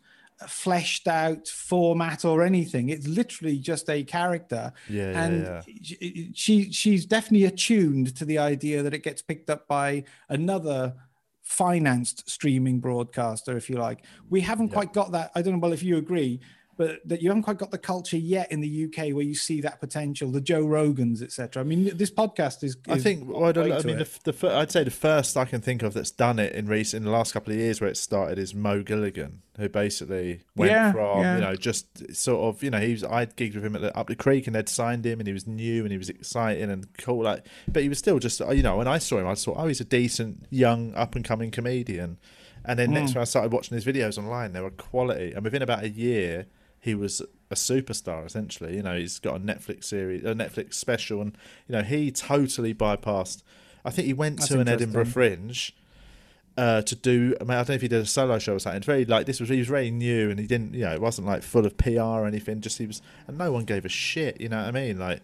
fleshed out format or anything. It's literally just a character. Yeah, yeah, and yeah. she- she she's definitely attuned to the idea that it gets picked up by another financed streaming broadcaster if you like. We haven't quite got that. I don't know well if you agree but that you haven't quite got the culture yet in the UK where you see that potential, the Joe Rogans, etc. I mean, this podcast is. I is think. on Well, the way I mean, the, the, I'd say the first I can think of that's done it in recent, in the last couple of years, where it started, is Mo Gilligan, who basically went Yeah, from yeah. you know just sort of you know he was I'd gigged with him at the, up the creek and they'd signed him and he was new and he was exciting and cool like, but he was still just you know when I saw him I thought oh he's a decent young up and coming comedian, and then Hmm. next when I started watching his videos online, they were quality, and within about a year he was a superstar essentially. You know, he's got a Netflix series, a Netflix special, and you know he totally bypassed. I think he went That's to an Edinburgh. Fringe uh, to do. I mean, I don't know if he did a solo show or something. It's very like this was he was very new, and he didn't. You know, it wasn't like full of PR or anything. Just he was, and no one gave a shit. You know what I mean? Like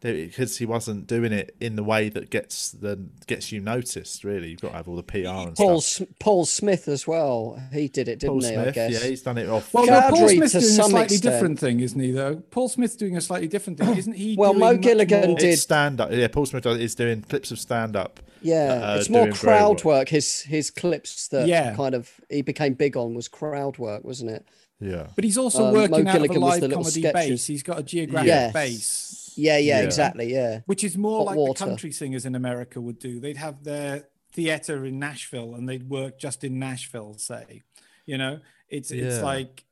because he wasn't doing it in the way that gets the gets you noticed. Really, you've got to have all the PR and Paul stuff. S- Paul Smith as well. He did it, didn't Paul he? I guess. yeah, he's done it off. Well, no, Paul Cowdrey Smith's doing a slightly extent. different thing, isn't he? Though Paul Smith's doing a slightly different thing, isn't he? Well, doing Mo Gilligan more- did- stand up. Yeah, Paul Smith is doing clips of stand up. Yeah, uh, it's more crowd well. work. His his clips that Yeah. kind of he became big on was crowd work, wasn't it? Yeah. But he's also Um, Mo working out of a live comedy sketches. base. He's got a geographic Yes. base, Yeah, yeah, Yeah. exactly. Yeah, which is more Hot like water. the country singers in America would do. They'd have their theater in Nashville and they'd work just in Nashville, say. You know, it's it's Yeah. like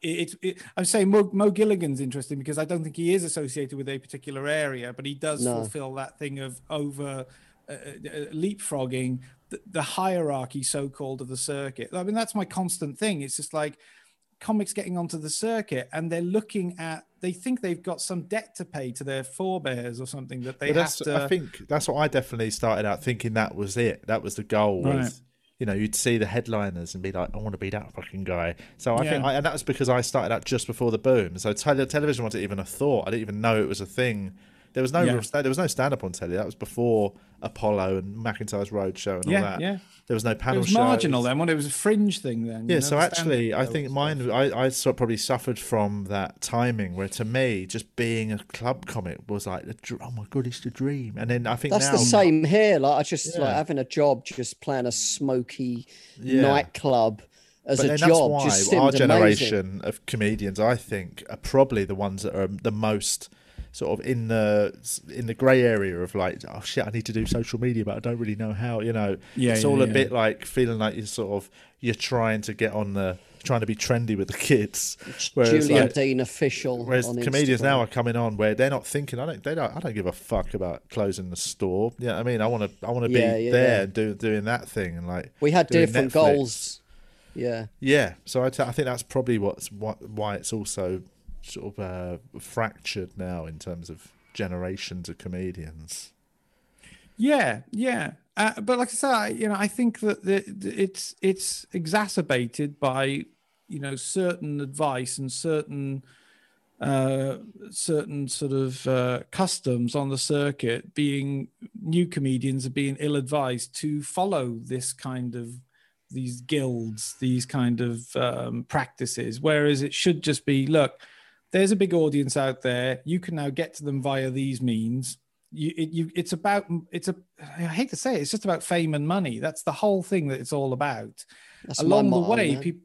it, it, I'm saying Mo, Mo Gilligan's interesting because I don't think he is associated with a particular area, but he does No. fulfill that thing of over uh, uh, leapfrogging the, the hierarchy, so called, of the circuit. I mean, that's my constant thing. It's just like comics getting onto the circuit and they're looking at, they think they've got some debt to pay to their forebears or something that they have to. I think that's what I definitely started out thinking that was it. That was the goal. Was, Right. You know, you'd see the headliners and be like, "I want to be that fucking guy." So I think, I, and that was because I started out just before the boom. So tele- television wasn't even a thought. I didn't even know it was a thing. There was no Yeah. real sta- there was no stand up on telly. That was before Apollo and McIntyre's Roadshow and all that. yeah. There was no It was shows. marginal then when it was a fringe thing then. you Yeah, know, so actually, I think mine. I, I sort of probably suffered from that timing where to me, just being a club comic was like, the dr- oh my god, it's the dream. And then I think that's now, the same here. Like I just like having a job, just playing a smoky Yeah. nightclub as But a then job. that's why just our seemed amazing. generation of comedians, I think, are probably the ones that are the most sort of in the in the grey area of like, oh shit, I need to do social media, but I don't really know how. You know, Yeah, it's yeah, all a bit like feeling like you're sort of you're trying to get on the trying to be trendy with the kids. Whereas, Julian like, Dean official. Whereas on comedians Instagram. now are coming on where they're not thinking. I don't. They don't. I don't give a fuck about closing the store. Yeah, I mean, I want to. I want to Yeah, be yeah, there yeah. and do, doing that thing and like. we had different Netflix. goals. Yeah. Yeah, so I, t- I think that's probably what's what, why it's also sort of uh, fractured now in terms of generations of comedians. Yeah, yeah. Uh, but like I said, you know, I think that the, the- it's it's exacerbated by you know certain advice and certain uh, certain sort of uh, customs on the circuit. Being new comedians are being ill advised to follow this kind of these guilds, these kind of um, practices. Whereas it should just be, look, there's a big audience out there. You can now get to them via these means. You, it, you, it's about, it's a, I hate to say it, it's just about fame and money. That's the whole thing that it's all about. That's Along the way, man. people,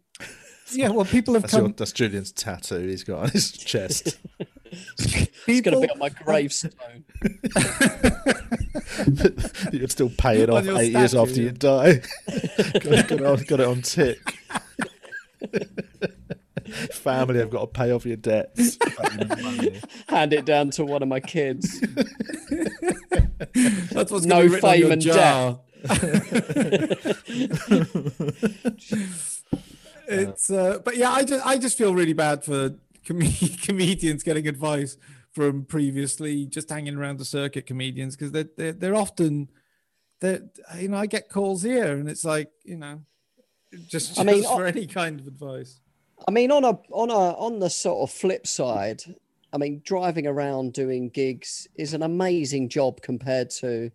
yeah, well, people have That's, your, come. that's Julian's tattoo he's got on his chest. [LAUGHS] It's going to be on my gravestone. [LAUGHS] You'd still pay it On off your eight years statue, after you die. [LAUGHS] got, got, it on, got it on tick. [LAUGHS] Family I've got to pay off your debts. [LAUGHS] Hand it down to one of my kids. [LAUGHS] That's what's No gonna be written on fame and jar. it's uh, but yeah, I just I just feel really bad for com- comedians getting advice from previously just hanging around the circuit comedians because they're, they're they're often that you know I get calls here and it's like you know just, I mean, just I- for any kind of advice. I mean, on a on a on the sort of flip side, I mean, driving around doing gigs is an amazing job compared to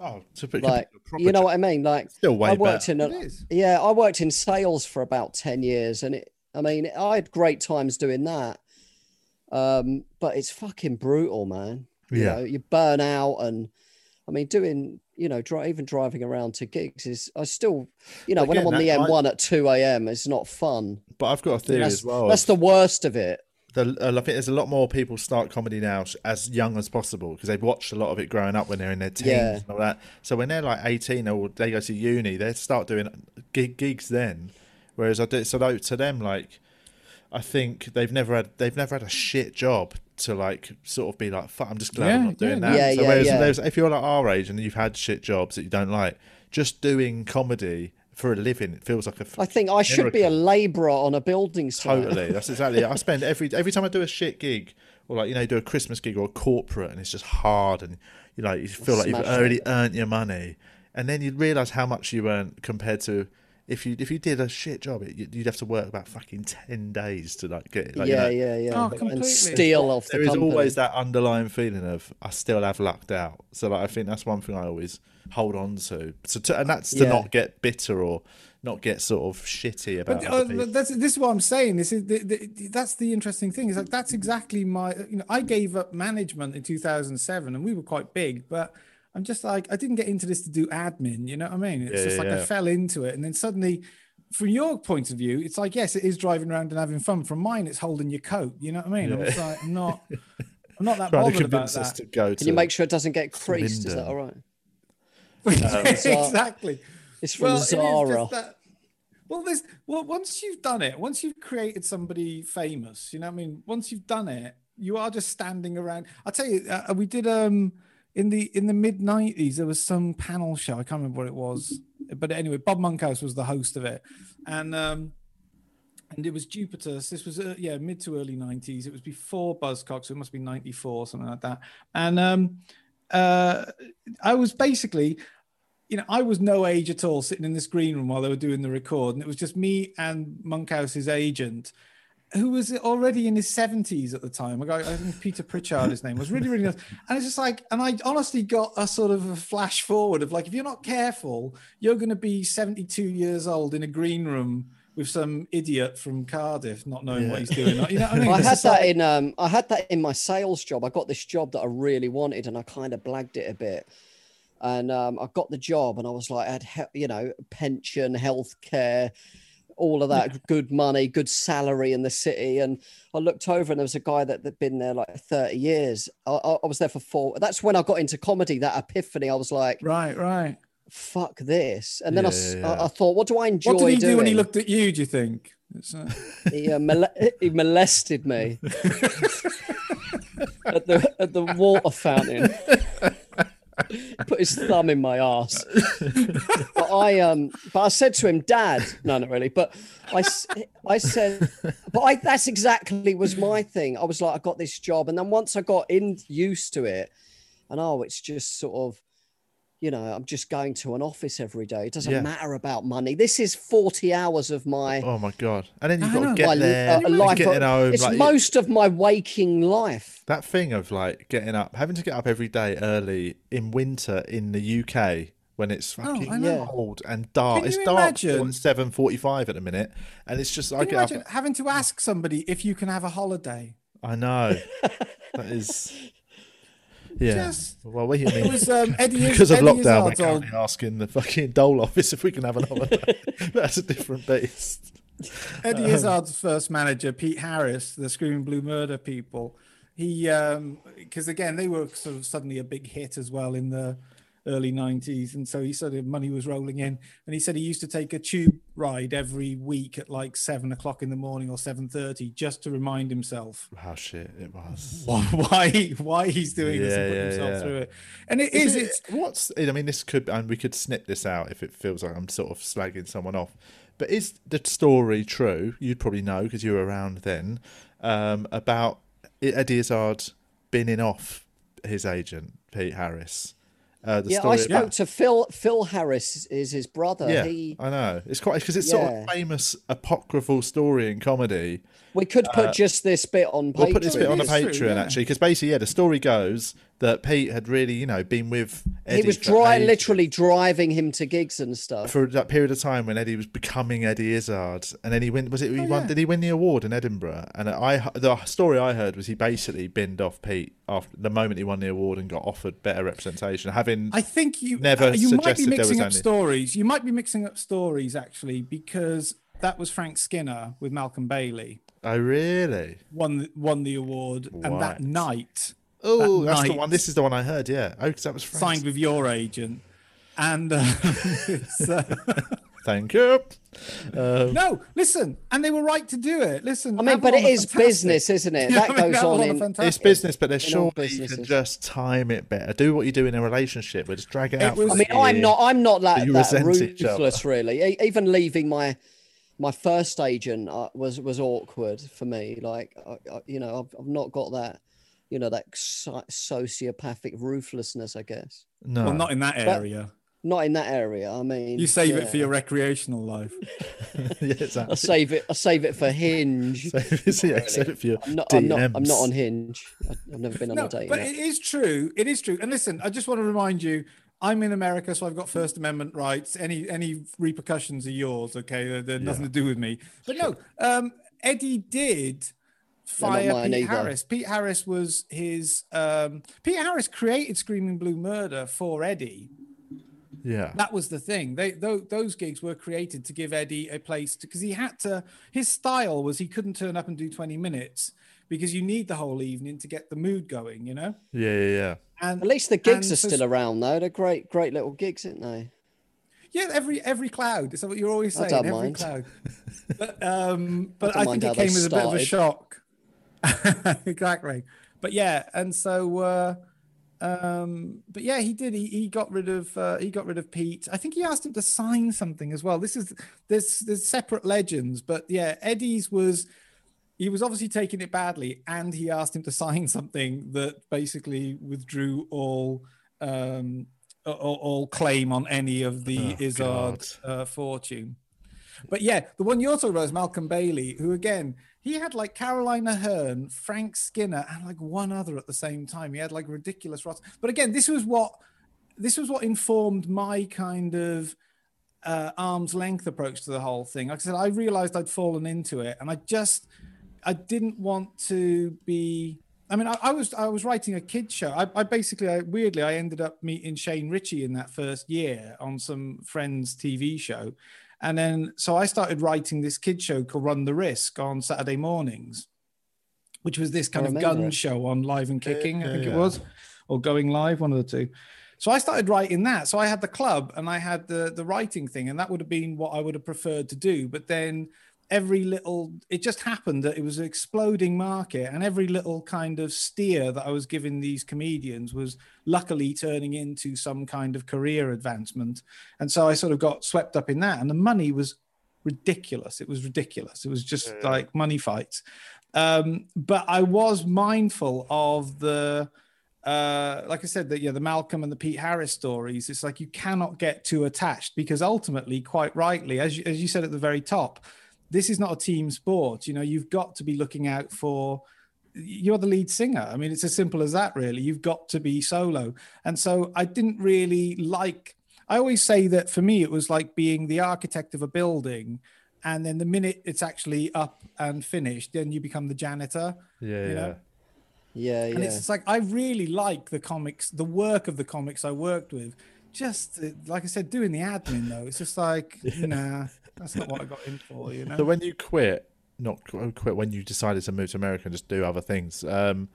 Oh, to put like you know job. what I mean. Like Still way I worked better. in a, yeah, I worked in sales for about ten years, and it. I mean, I had great times doing that. Um, but it's fucking brutal, man. You Yeah. know, you burn out, and I mean, doing you know, dri- even driving around to gigs is I still, you know, But when I'm on the M1 at two a.m., it's not fun. But I've got a theory as well. that's the worst of it. the, uh, I think there's a lot more people start comedy now as young as possible because they've watched a lot of it growing up when they're in their teens Yeah. and all that. So when they're like 18 or they go to uni, they start doing gig, gigs then. Whereas I do so to them like I think they've never had they've never had a shit job to like sort of be like fuck I'm just glad I'm not doing yeah, that. yeah. so Yeah, whereas yeah. there's- if you're like our age and you've had shit jobs that you don't like, just doing comedy for a living it feels like a I think I should be a labourer on a building site. Totally. That's [LAUGHS] exactly it. I spend every every time I do a shit gig or like you know do a Christmas gig or a corporate and it's just hard and you know you feel like you've Smash it. already earned your money and then you realise how much you earn compared to if you if you did a shit job it, you'd you'd have to work about fucking ten days to like get it. Like, you yeah, know, yeah, yeah, Oh, and completely. steal off the There is always that underlying feeling of I still have lucked out. So like I think that's one thing I always hold on to. So to, and that's to Yeah. not get bitter or not get sort of shitty about. But other uh, that's this is what I'm saying. This is the, the, that's the interesting thing. Is like that's exactly my. You know, I gave up management in 2007, and we were quite big. But I'm just like I didn't get into this to do admin. You know what I mean? It's Yeah, just like I fell into it, and then suddenly, from your point of view, it's like yes, it is driving around and having fun. From mine, it's holding your coat. You know what I mean? I'm like I'm not. I'm not that [LAUGHS] trying to bothered about us that. to go to. Can you make sure it doesn't get creased? Is that Linden. all right? [LAUGHS] exactly. It's from it is Zara. just that- well, there's well, once you've done it, once you've created somebody famous, you know, what I mean, once you've done it, you are just standing around. I'll tell you, uh, we did um in the in the mid '90s. There was some panel show. I can't remember what it was, but anyway, Bob Monkhouse was the host of it, and um and it was Jupitus. So this was uh, yeah mid to early '90s. It was before Buzzcocks. so it must be '94 or something like that. And um uh I was basically you know, I was no age at all sitting in this green room while they were doing the record, and it was just me and Monkhouse's agent, who was already in his 70s at the time. A guy, I think Peter Pritchard, his name was really, really nice. And it's just like, and I honestly got a sort of a flash forward of like, if you're not careful, you're going to be 72 years old in a green room with some idiot from Cardiff not knowing what he's doing. You know what I [LAUGHS] mean? I had that like- in um I had that in my sales job. I got this job that I really wanted and I kind of blagged it a bit. And um, I got the job and I was like, I had, he- you know, pension, healthcare, all of that good money, good salary in the city. And I looked over and there was a guy that had been there like 30 years. I, I I was there for four. That's when I got into comedy, that epiphany. I was like, Right, right. fuck this. And then I s I Yeah, I yeah. I, thought, what do I enjoy What did he doing? do when he looked at you? Do you think? It's, uh, he, uh, mole- he molested me [LAUGHS] at the at the water fountain. [LAUGHS] [LAUGHS] Put his thumb in my ass. but I um, but I said to him, Dad, no, not really. But I, I said, but I that's exactly was my thing. I was like, I got this job, and then once I got in used to it, and oh, it's just sort of. You know, I'm just going to an office every day. It doesn't Yeah. matter about money. This is 40 hours of my Oh my god! And then you've got to get my, there, uh, life. getting home. it's like, most of my waking life. that thing of like getting up, having to get up every day early in winter in the UK when it's fucking know. cold and dark. Can It's you dark imagine? at seven forty-five at the minute, and it's just I can you get up. having to ask somebody if you can have a holiday? I know [LAUGHS] that is. Yeah. Just- well, what do you It mean? was um, [LAUGHS] Eddie. because of Eddie lockdown, we're Izzard's old- currently asking the fucking dole office if we can have an holiday. [LAUGHS] That's a different beast. Eddie Izzard's first manager, Pete Harris, the Screaming Blue Murder people. He, because again, they were sort of suddenly a big hit as well in the early 90s. And so he sort of money was rolling in. And he said he used to take a tube ride every week at like seven o'clock in the morning or 7.30 just to remind himself How shit it was. [LAUGHS] why, why, why he's doing this and Yeah, put yeah, himself yeah. through it. And it is, it- it's, what's I mean, this could and we could snip this out if it feels like I'm sort of slagging someone off. But is the story true? You'd probably know because you were around then. Um, about Eddie Izzard binning off his agent Pete Harris. Uh, the Yeah, story I spoke about- to Phil. Phil Harris is his brother. Yeah, He, I know. It's quite because it's sort of a famous apocryphal story in comedy. we could put just this bit on. We'll put this Patreon. bit on the It is true, Patreon yeah. actually, because basically, yeah, the story goes that Pete had really, you know, been with Eddie He was dry, literally driving him to gigs and stuff. for that period of time when Eddie was becoming Eddie Izzard, and then he win. Was it? He Oh, won, yeah. Did he win the award in Edinburgh? And I, the story I heard was he basically binned off Pete after the moment he won the award and got offered better representation, having I think you Never uh, you might be suggested there mixing was up any- stories. You might be mixing up stories actually because that was Frank Skinner with Malcolm Bailey oh really? won won the award, and that night Oh, that's the one. This is the one I heard. Yeah. Oh, because that was Frank's. signed with your agent. And uh, [LAUGHS] it's, uh, [LAUGHS] Thank you. Um, no, listen, and they were right to do it. Listen, I mean, but it Avalon are is fantastic. business, isn't it? [LAUGHS] You know That I mean? goes on in. it's business, but there's In all surely you can just time it better. Do what you do in a relationship, but just drag it It out. was- for I mean, I'm not. I'm not that, you that resent each other. ruthless, really. Even leaving my my first agent uh, was was awkward for me. Like, I, I, you know, I've, I've not got that, you know, that sociopathic ruthlessness. I guess No. Well, not in that area. not in that area. I mean, You save it for your recreational life. [LAUGHS] [LAUGHS] yeah, exactly. I save it. I save it for Hinge. [LAUGHS] Save it- yeah, save it for your I'm not. I'm not. I'm not on Hinge. I- I've never been on No, a date. but yet. it is true. It is true. And listen, I just want to remind you, I'm in America, so I've got First Amendment rights. Any any repercussions are yours. Okay, they're, they're nothing to do with me. But no, um, Eddie did fire Pete either. Harris. Pete Harris was his. Um, Pete Harris created Screaming Blue Murder for Eddie. Yeah. That was the thing. They those, those gigs were created to give Eddie a place because he had to. His style was he couldn't turn up and do 20 minutes because you need the whole evening to get the mood going. You know. Yeah, yeah, yeah. And At least the gigs are so- still around, though. They're great, great little gigs, aren't they? Yeah, every every cloud. Is that what you're always I saying? don't Every mind. cloud. But um, [LAUGHS] but don't I, think it came as a bit of a shock. [LAUGHS] exactly. But yeah, and so uh, um, but yeah, he did. He, he got rid of uh, he got rid of Pete. I think he asked him to sign something as well. This is there's there's separate legends, but yeah, Eddie's was he was obviously taking it badly, and he asked him to sign something that basically withdrew all um, all, all claim on any of the Oh, Izzard uh, fortune. But yeah, the one you're talking about is Malcolm Bailey, who again he had like Caroline Aherne, Frank Skinner, and like one other at the same time. He had like ridiculous roster. But again, this was what this was what informed my kind of uh, arm's length approach to the whole thing. Like I said, I realized I'd fallen into it, and I just I didn't want to be. I mean, I, I was I was writing a kid show. I, I basically, I, weirdly, I ended up meeting Shane Richie in that first year on some friends' TV show, And then, so I started writing this kid show called Run the Risk on Saturday mornings, which was this kind I of gun it. show on Live and Kicking, I think Yeah. it was, or Going Live, one of the two. So I started writing that. So I had the club and I had the the writing thing, and that would have been what I would have preferred to do. But then every little it just happened that it was an exploding market and every little kind of steer that i was giving these comedians was luckily turning into some kind of career advancement and so i sort of got swept up in that and the money was ridiculous it was ridiculous it was just Yeah. like money fights um, but i was mindful of the uh, like I said, that yeah, the Malcolm and the Pete Harris stories. It's like you cannot get too attached because ultimately, quite rightly, as you, as you said at the very top, this is not a team sport. You know, you've got to be looking out for. You're the lead singer. I mean, it's as simple as that, really. You've got to be solo. And so I didn't really like. I always say that for me, it was like being the architect of a building. And then the minute it's actually up and finished, then you become the janitor. Yeah, You know? yeah. Yeah, And yeah. it's like I really like the comics, the work of the comics I worked with. Just like I said, doing the admin though, it's just like, [LAUGHS] nah, that's not what I got in for, you know. So when you quit, not quit, when you decided to move to America and just do other things, um,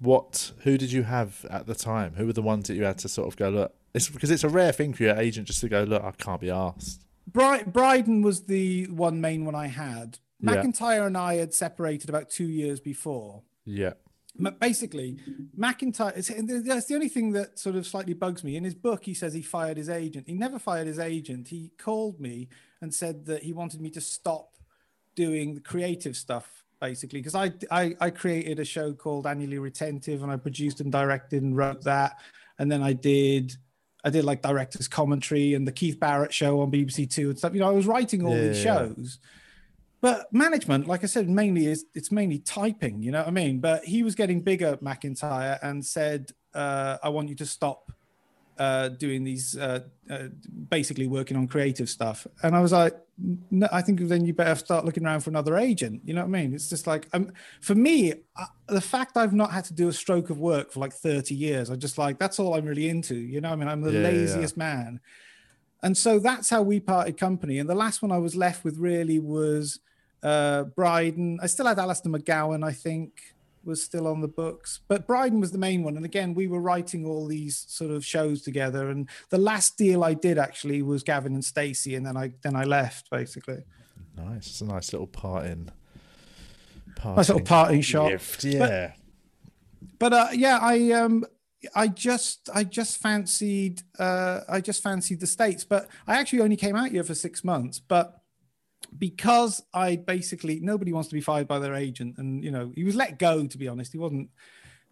what, who did you have at the time? Who were the ones that you had to sort of go look? It's because it's a rare thing for your agent just to go look. I can't be asked. Bri- Brydon was the one main one I had. Yeah. McIntyre and I had separated about two years before. Yeah, M- Basically, McIntyre, that's the only thing that sort of slightly bugs me. In his book, he says he fired his agent. He never fired his agent. He called me and said that he wanted me to stop doing the creative stuff, basically, because I, I, I created a show called Annually Retentive and I produced and directed and wrote that. And then I did. I did like director's commentary and the Keith Barret show on BBC Two and stuff. You know, I was writing all these Yeah. shows, but management, like I said, mainly is it's mainly typing. You know what I mean? But he was getting bigger, McIntyre, and said, uh, "I want you to stop uh, doing these, uh, uh, basically working on creative stuff." And I was like, "No, I think then you better start looking around for another agent." You know what I mean? It's just like, um, for me, uh, the fact I've not had to do a stroke of work for like thirty years, I just like that's all I'm really into. You know, what I mean, I'm the Yeah, yeah, yeah. laziest man. And so that's how we parted company. And the last one I was left with really was uh, Brydon. I still had Alistair McGowan, I think, was still on the books, but Brydon was the main one. And again, we were writing all these sort of shows together. And the last deal I did actually was Gavin and Stacey, and then I then I left basically. nice. It's a nice little parting. Nice little parting shot. gift. Yeah, but uh, yeah, I um, I just I just fancied uh, I just fancied the states, but I actually only came out here for six months, but because I basically nobody wants to be fired by their agent, and you know he was let go. To be honest, he wasn't.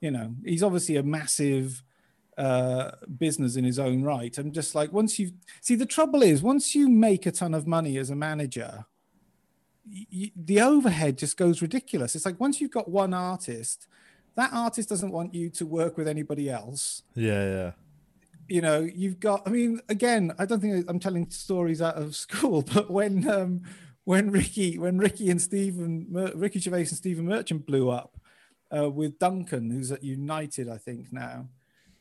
You know, he's obviously a massive uh business in his own right I'm just like once you see the trouble is once you make a ton of money as a manager the overhead just goes ridiculous it's like once you've got one artist that artist doesn't want you to work with anybody else yeah, yeah. You know you've got i mean again i don't think i'm telling stories out of [LAUGHS] school but when um when ricky when ricky and stephen ricky gervais and stephen merchant blew up uh, with duncan who's at united i think now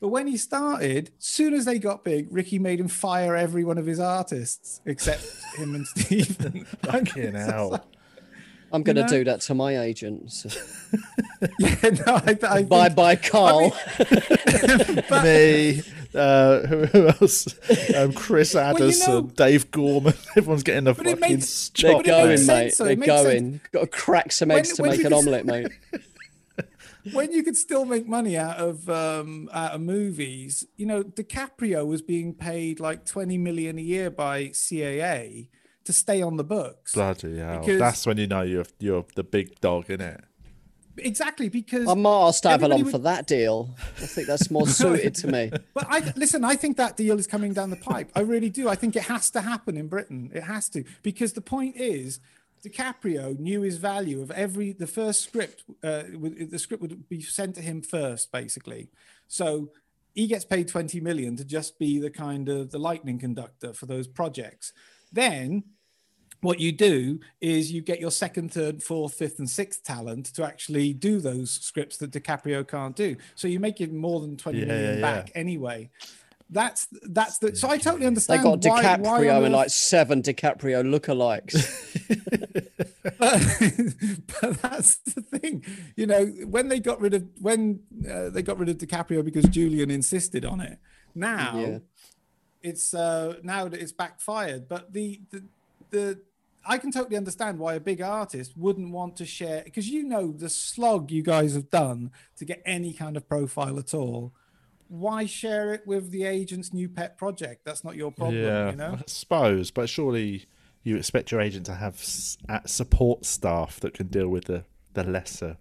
but when he started soon as they got big ricky made him fire every one of his artists except [LAUGHS] him and stephen [LAUGHS] Fucking hell. I'm going to know? do that to my agents. Yeah no i, I bye think- bye, Carl. Me, uh, [LAUGHS] who, who else? [LAUGHS] Um, Chris you Addison, know- Dave Gorman. [LAUGHS] Everyone's getting a it fucking makes- They're chop. But it makes going, mate. sense, though. They're It makes sense. going. Got to crack some When- eggs to when make an just- omelette, mate. when you could still make money out of um out of movies you know DiCaprio was being paid like 20 million a year by CAA to stay on the books Bloody hell. Because- That's when you know you're you're the big dog, innit? Exactly because I might ask Avalon would- for that deal. I think that's more [LAUGHS] suited to me. but I listen I think that deal is coming down the pipe I really do I think it has to happen in Britain it has to because the point is DiCaprio knew his value of every the first script. Uh, the script would be sent to him first, basically. So he gets paid twenty million to just be the kind of the lightning conductor for those projects. Then what you do is you get your second, third, fourth, fifth, and sixth talent to actually do those scripts that DiCaprio can't do. So you make it more than twenty Yeah, million yeah, yeah. back anyway. that's that's the. So I totally understand. They got why- DiCaprio why and like seven DiCaprio lookalikes. [LAUGHS] but, but that's the thing, you know, when they got rid of when uh, they got rid of DiCaprio because Julian insisted on it. Now Yeah. it's uh, now that it's backfired. But the the the I can totally understand why a big artist wouldn't want to share because you know the slog you guys have done to get any kind of profile at all. Why share it with the agent's new pet project? That's not your problem, yeah, you know. I suppose, but surely you expect your agent to have at uh, support staff that can deal with the the lesser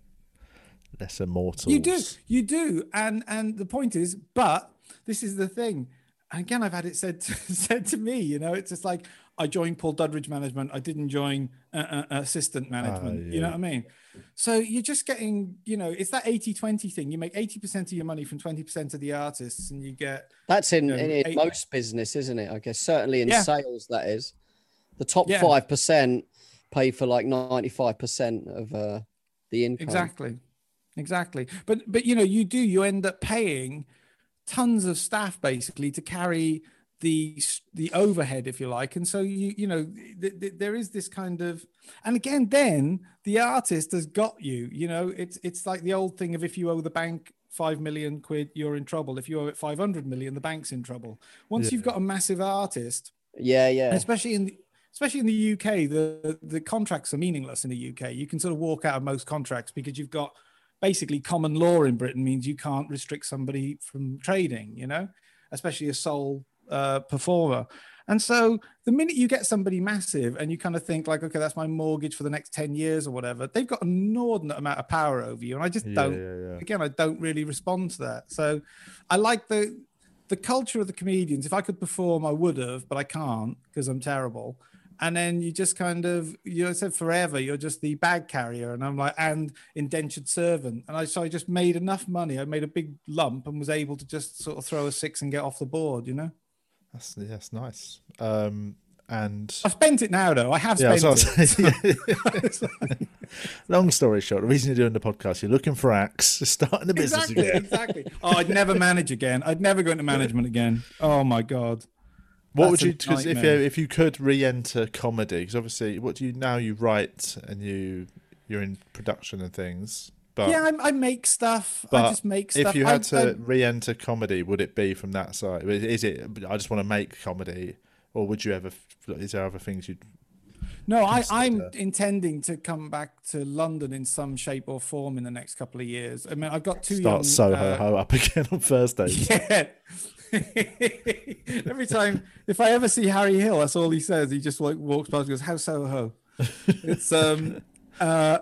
lesser mortals. You do, you do, and and the point is, but this is the thing. And again, I've had it said to, [LAUGHS] said to me. You know, it's just like I joined Paul Duddridge management. I didn't join uh, uh, assistant management. You know what I mean? So you're just getting, you know, it's that 80-20 thing. You make 80% of your money from 20% of the artists, and you get That's in, know, in, in eight- most business, isn't it? I guess certainly in Yeah. sales, that is. The top Yeah. five percent pay for like ninety-five percent of uh, the income. Exactly. Exactly. But but you know, you do you end up paying tons of staff basically to carry the the overhead if you like. And so you you know th- th- there is this kind of and again then the artist has got you you know? It's it's like the old thing of if you owe the bank 5 million quid you're in trouble. If you owe it 500 million the bank's in trouble. Once you've got a massive artist Yeah, yeah. especially in the, especially in the UK, the the contracts are meaningless in the UK. You can sort of walk out of most contracts because you've got basically common law in Britain means you can't restrict somebody from trading. You know, especially a sole uh, performer. And so the minute you get somebody massive and you kind of think like, okay, that's my mortgage for the next 10 years or whatever, they've got an inordinate amount of power over you. And I just Yeah, don't yeah, yeah. again, I don't really respond to that. So I like the the culture of the comedians. If I could perform, I would have, but I can't because I'm terrible. And then you just kind of you know, said forever, you're just the bag carrier, and I'm like, and indentured servant. And I so I just made enough money. I made a big lump and was able to just sort of throw a six and get off the board. You know, That's that's nice. Um, and I've spent it now though. I have yeah, spent so it. [LAUGHS] long story short, the reason you're doing the podcast, you're looking for acts, [LAUGHS] starting a business exactly, again. exactly. Oh, I'd never manage again. I'd never go into management again. Oh my god. What would you? Because if you if you could re-enter comedy, because obviously, what do you now? You write and you you're in production and things. But yeah, I, I make stuff. but I just make stuff. if you I- had to I- re-enter comedy, would it be from that side? Is it? I just want to make comedy, or would you ever? Is there other things you'd? No, I, I'm intending to come back to London in some shape or form in the next couple of years. I mean, I've got two young. Start Soho uh, Ho [LAUGHS] up again on Thursday. [LAUGHS] yeah. [LAUGHS] Every time, if I ever see Harry Hill, that's all he says. He just like walks past, and goes, "How Soho?" it's um, uh,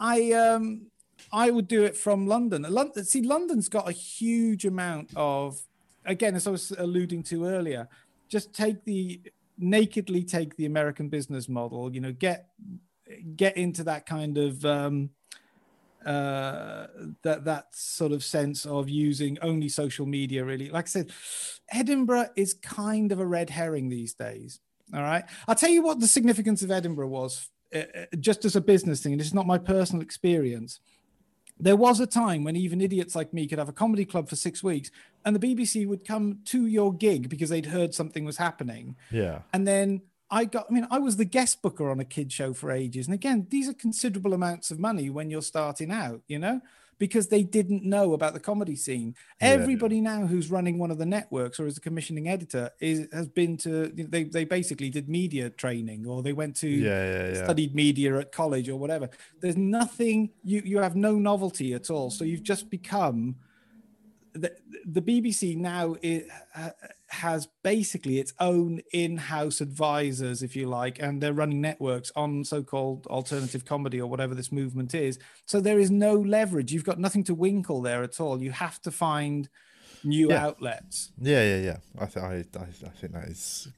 I um, I would do it from London. London. See, London's got a huge amount of, again, as I was alluding to earlier, just take the nakedly take the American business model. You know, get get into that kind of um, uh, that that sort of sense of using only social media. Really, like I said, Edinburgh is kind of a red herring these days. All right, I'll tell you what the significance of Edinburgh was, uh, uh, just as a business thing. and is not my personal experience. There was a time when even idiots like me could have a comedy club for six weeks, and the BBC would come to your gig because they'd heard something was happening. Yeah, And then I got, I mean, I was the guest booker on a kid show for ages. And again, these are considerable amounts of money when you're starting out, you know, because they didn't know about the comedy scene. Everybody now who's running one of the networks or is a commissioning editor is has been to, they, they basically did media training or they went to yeah, yeah, yeah. studied media at college or whatever. There's nothing, you, you have no novelty at all. So you've just become the, the BBC now it, uh, has basically its own in-house advisors, if you like, and they're running networks on so-called alternative comedy or whatever this movement is. So there is no leverage. You've got nothing to winkle there at all. You have to find new Yeah. outlets. Yeah, yeah, yeah. I, th- I, I, I think that is.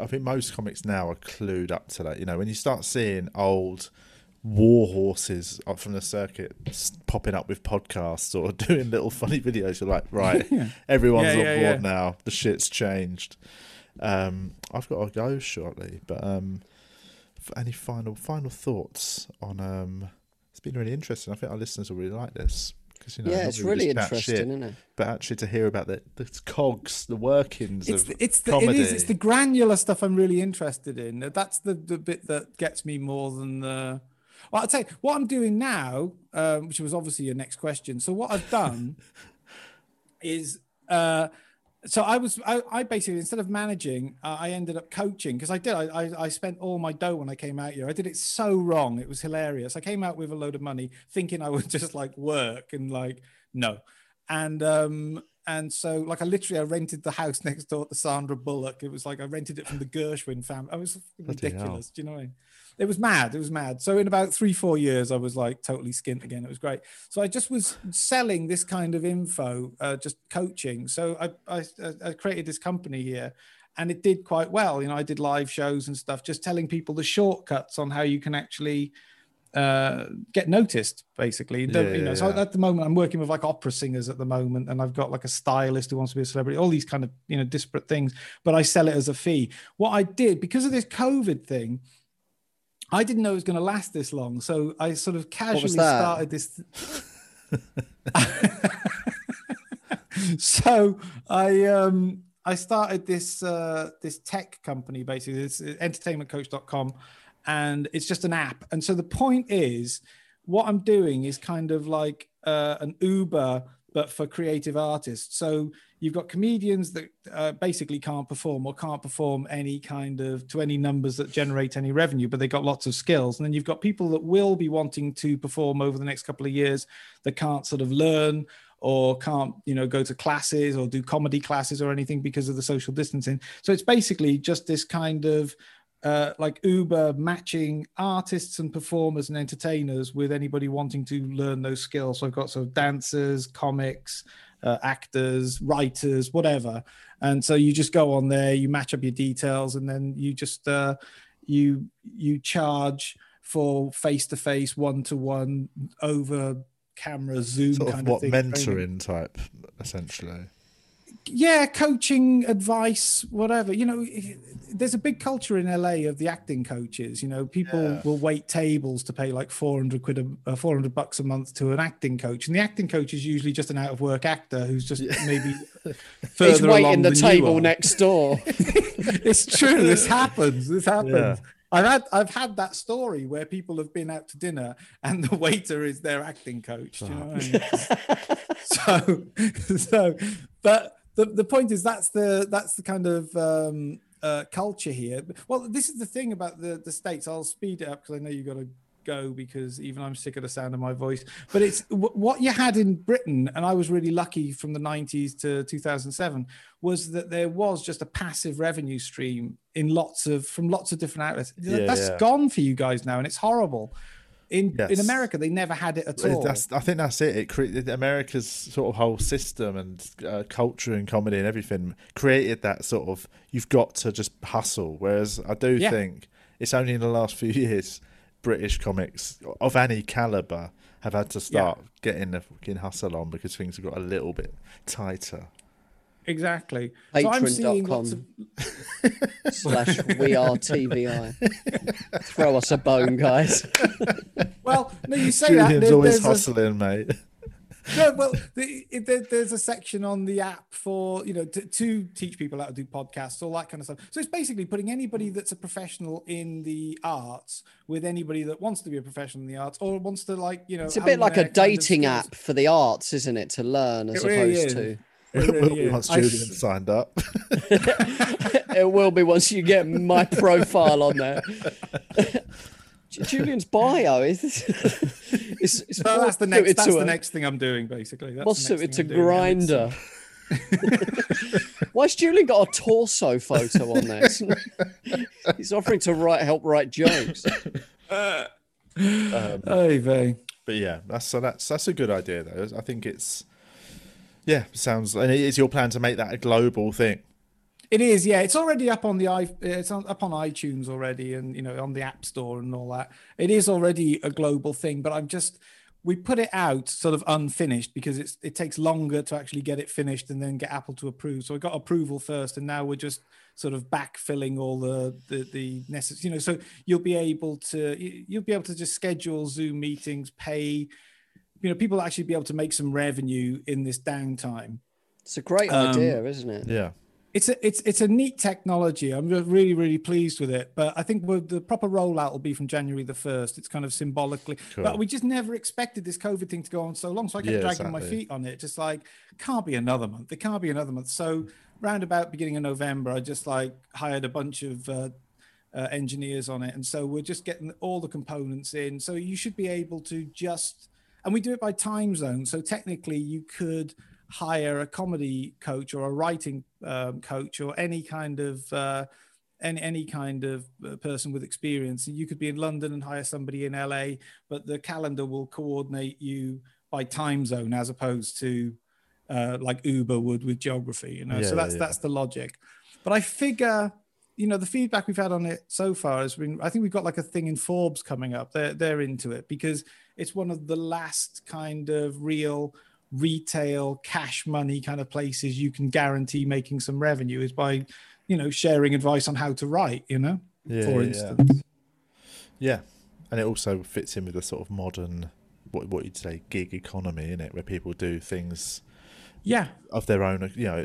I think most comics now are clued up to that. You know, when you start seeing old war horses up from the circuit popping up with podcasts or [LAUGHS] doing little funny videos, you're like, right, [LAUGHS] everyone's Yeah, on yeah, board yeah. now. The shit's changed. Um, I've got to go shortly, but um, f- any final final thoughts on? Um, it's been really interesting. I think our listeners will really like this. 'Cause, you know, yeah, it's really interesting, shit, isn't it? But actually, to hear about the, the cogs, the workings It's of the, it's the comedy. it is it's the granular stuff I'm really interested in. That's the the bit that gets me more than the. Well, I'll tell you what I'm doing now, um, which was obviously your next question. So what I've done [LAUGHS] is. Uh, so I was I, I basically instead of managing, uh, I ended up coaching because I did. I, I I spent all my dough when I came out here. I did it so wrong. It was hilarious. I came out with a load of money thinking I would [LAUGHS] just like work and like no, and um and so like I literally I rented the house [LAUGHS] next door to Sandra Bullock. It was like I rented it from the Gershwin family. I was ridiculous. Do you know what I mean? It was mad. It was mad. So in about three, four years, I was like totally skint again. It was great. So I just was selling this kind of info, uh, just coaching. So I, I, I created this company here and it did quite well. You know, I did live shows and stuff, just telling people the shortcuts on how you can actually uh, get noticed, basically. Yeah, you know, yeah, so yeah. at the moment, I'm working with like opera singers at the moment, and I've got like a stylist who wants to be a celebrity, all these kind of, you know, disparate things, but I sell it as a fee. What I did, because of this COVID thing, I didn't know it was going to last this long. So I sort of casually started this. [LAUGHS] [LAUGHS] so I um I started this uh this tech company basically it's entertainmentcoach.com and it's just an app and so the point is what I'm doing is kind of like uh, an Uber but for creative artists so you've got comedians that uh, basically can't perform or can't perform any kind of to any numbers that generate any revenue but they've got lots of skills and then you've got people that will be wanting to perform over the next couple of years that can't sort of learn or can't you know go to classes or do comedy classes or anything because of the social distancing so it's basically just this kind of uh, like Uber matching artists and performers and entertainers with anybody wanting to learn those skills. So I've got sort of dancers, comics, uh, actors, writers, whatever. And so you just go on there, you match up your details, and then you just uh, you you charge for face to face, one to one, over camera, Zoom sort of kind what of thing. mentoring type, essentially. Yeah coaching advice whatever you know there's a big culture in la of the acting coaches you know people Yeah. will wait tables to pay like 400 quid a, uh, 400 bucks a month to an acting coach and the acting coach is usually just an out of work actor who's just maybe [LAUGHS] further He's along waiting the table next door. [LAUGHS] it's true this happens this happens Yeah. I've had I've had that story where people have been out to dinner and the [LAUGHS] waiter is their acting coach. Do you know what I mean? so so but the, the point is that's the that's the kind of um uh culture here. Well this is the thing about the the states. I'll speed it up because i know you've got to go because even i'm sick of the sound of my voice. But it's wh- what you had in britain and i was really lucky from the 90s to 2007 was that there was just a passive revenue stream in lots of from lots of different outlets. Yeah, that's yeah. gone for you guys now and it's horrible in in america they never had it at all That's, I think that's it. It created America's sort of whole system and uh, culture and comedy and everything created that sort of you've got to just hustle. Whereas I do Yeah. think it's only in the last [LAUGHS] few years British comics of any caliber have had to start getting the fucking hustle on because things have got a little bit tighter. Exactly so i'm seeing lots of Patreon.com [LAUGHS] slash we are TVI. Throw us a bone, guys. [LAUGHS] well no you say that Julian's there- always there's a- hustling, mate. no, well, the, it, there, there's a section on the app for you know to, to teach people how to do podcasts, all that kind of stuff. So it's basically putting anybody that's a professional in the arts with anybody that wants to be a professional in the arts or wants to like you know. It's a bit like a their kind of dating app for the arts, isn't it? To learn as It really opposed is. to. It really is. Once I- Julian signed up. [LAUGHS] [LAUGHS] it will be once you get my profile on there. [LAUGHS] Julian's bio is it's, it's Well, that's the next. That's the a- next thing I'm doing, basically. That's more the next suited to thing I'm doing, and it's- Grindr. Um, Why's Julian got a torso photo on there? He's offering to write help write jokes. Uh, um, Oy vey. But yeah, that's so that's that's a good idea though. I think it's yeah, sounds and it is your plan to make that a global thing. It is, yeah. It's already up on the. It's up on iTunes already, and you know on the App Store and all that. It is already a global thing, but I'm just we put it out sort of unfinished because it's it takes longer to actually get it finished and then get Apple to approve. So we got approval first, and now we're just sort of backfilling all the the, the necessary. You know, so you'll be able to you'll be able to just schedule Zoom meetings, pay you know people actually be able to make some revenue in this downtime. It's a great Um, idea, isn't it? Yeah. It's a it's it's a neat technology. I'm really really pleased with it. But I think the proper rollout will be from January the first. It's kind of symbolically, Cool. but we just never expected this COVID thing to go on so long. So I kept Yeah, dragging my feet on it. Just like can't be another month. It can't be another month. So round about beginning of November, I just like hired a bunch of uh, uh, engineers on it, and so we're just getting all the components in. So you should be able to just, and we do it by time zone. So technically, you could hire a comedy coach or a writing um, coach or any kind of uh, any any kind of uh, person with experience. You could be in London and hire somebody in LA, but the calendar will coordinate you by time zone as opposed to uh, like Uber would with geography. You know, Yeah, so that's yeah. that's the logic. But I figure. You know the feedback we've had on it so far has been. I think we've got like a thing in Forbes coming up. They're they're into it because it's one of the last kind of real retail cash money kind of places you can guarantee making some revenue is by you know sharing advice on how to write you know Yeah, for yeah, yeah. instance Yeah, and it also fits in with the sort of modern, what what you'd say, gig economy, in it, where people do things yeah of their own. You know,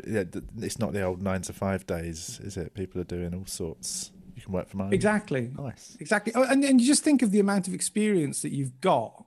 it's not the old nine to five days, is it? People are doing all sorts. You can work from home. exactly Nice. exactly oh, and, and you just think of the amount of experience that you've got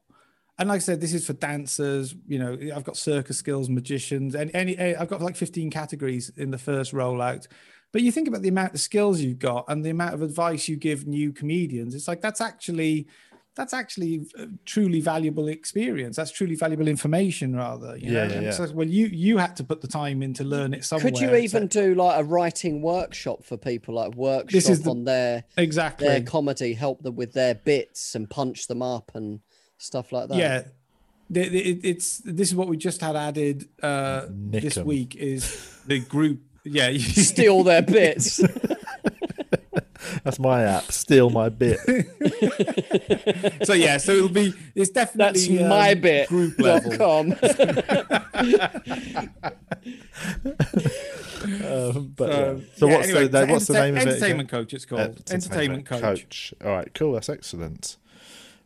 and like i said this is for dancers you know i've got circus skills magicians and any eh, i've got like 15 categories in the first rollout. But you think about the amount of skills you've got and the amount of advice you give new comedians it's like that's actually that's actually truly valuable experience. That's truly valuable information rather you Yeah, know? yeah, yeah. so, well you you had to put the time in to learn it somewhere. Could you so- even do like a writing workshop for people, like workshop is the- on their exactly. their comedy, help them with their bits and punch them up and stuff like that? yeah the, the, it, it's this is what we just had added uh Nick this 'em. week is the group yeah you [LAUGHS] steal their bits. [LAUGHS] That's my app. Steal my bit. [LAUGHS] so yeah so it'll be it's definitely That's um, my bit. group level com. Um, but so, yeah. so yeah, what's anyway, the so what's the name of it? again? entertainment coach it's called entertainment, coach. All right, cool. That's excellent.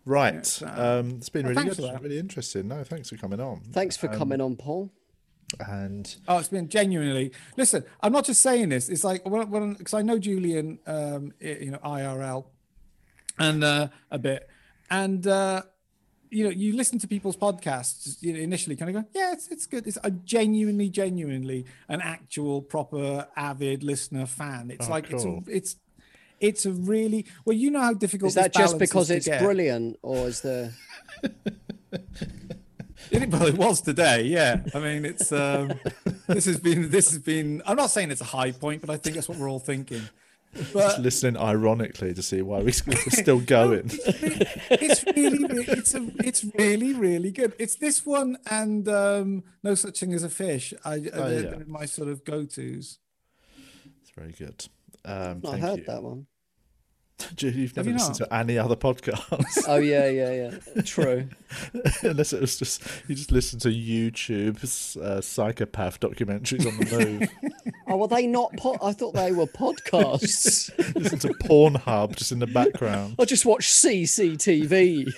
Right. Yes, uh, um, it's been well, really good. Really interesting. No, thanks for coming on. Thanks for Um, coming on, Paul. And Oh, it's been genuinely. Listen, I'm not just saying this. It's like when, when because I know Julian, um, you know, IRL, and uh, a bit, and uh, you know, you listen to people's podcasts. You know, initially, kind of go, yeah, it's it's good. It's a genuinely, genuinely an actual, proper, avid listener fan. It's Oh, like cool. it's it's it's a really well. You know how difficult Is that this just because to it's get. brilliant, or is there? [LAUGHS] It, well, it was today. Yeah, I mean, it's um, [LAUGHS] this has been this has been. I'm not saying it's a high point, but I think that's what we're all thinking. just [LAUGHS] listening ironically to see why we- we're still going. it's really, really it's a, it's really, really good. It's this one and um, no such thing as a fish. I, Oh, they're, yeah. they're my sort of go tos. It's very good. Um, I thank heard you. that one. [LAUGHS] You've never you listened not? to any other podcasts Oh yeah, yeah, yeah. [LAUGHS] True. unless it was just you just listen to YouTube's uh, psychopath documentaries on the move. [LAUGHS] Oh, were they not? Po- I thought they were podcasts. listen to Pornhub just in the background. I just watch CCTV.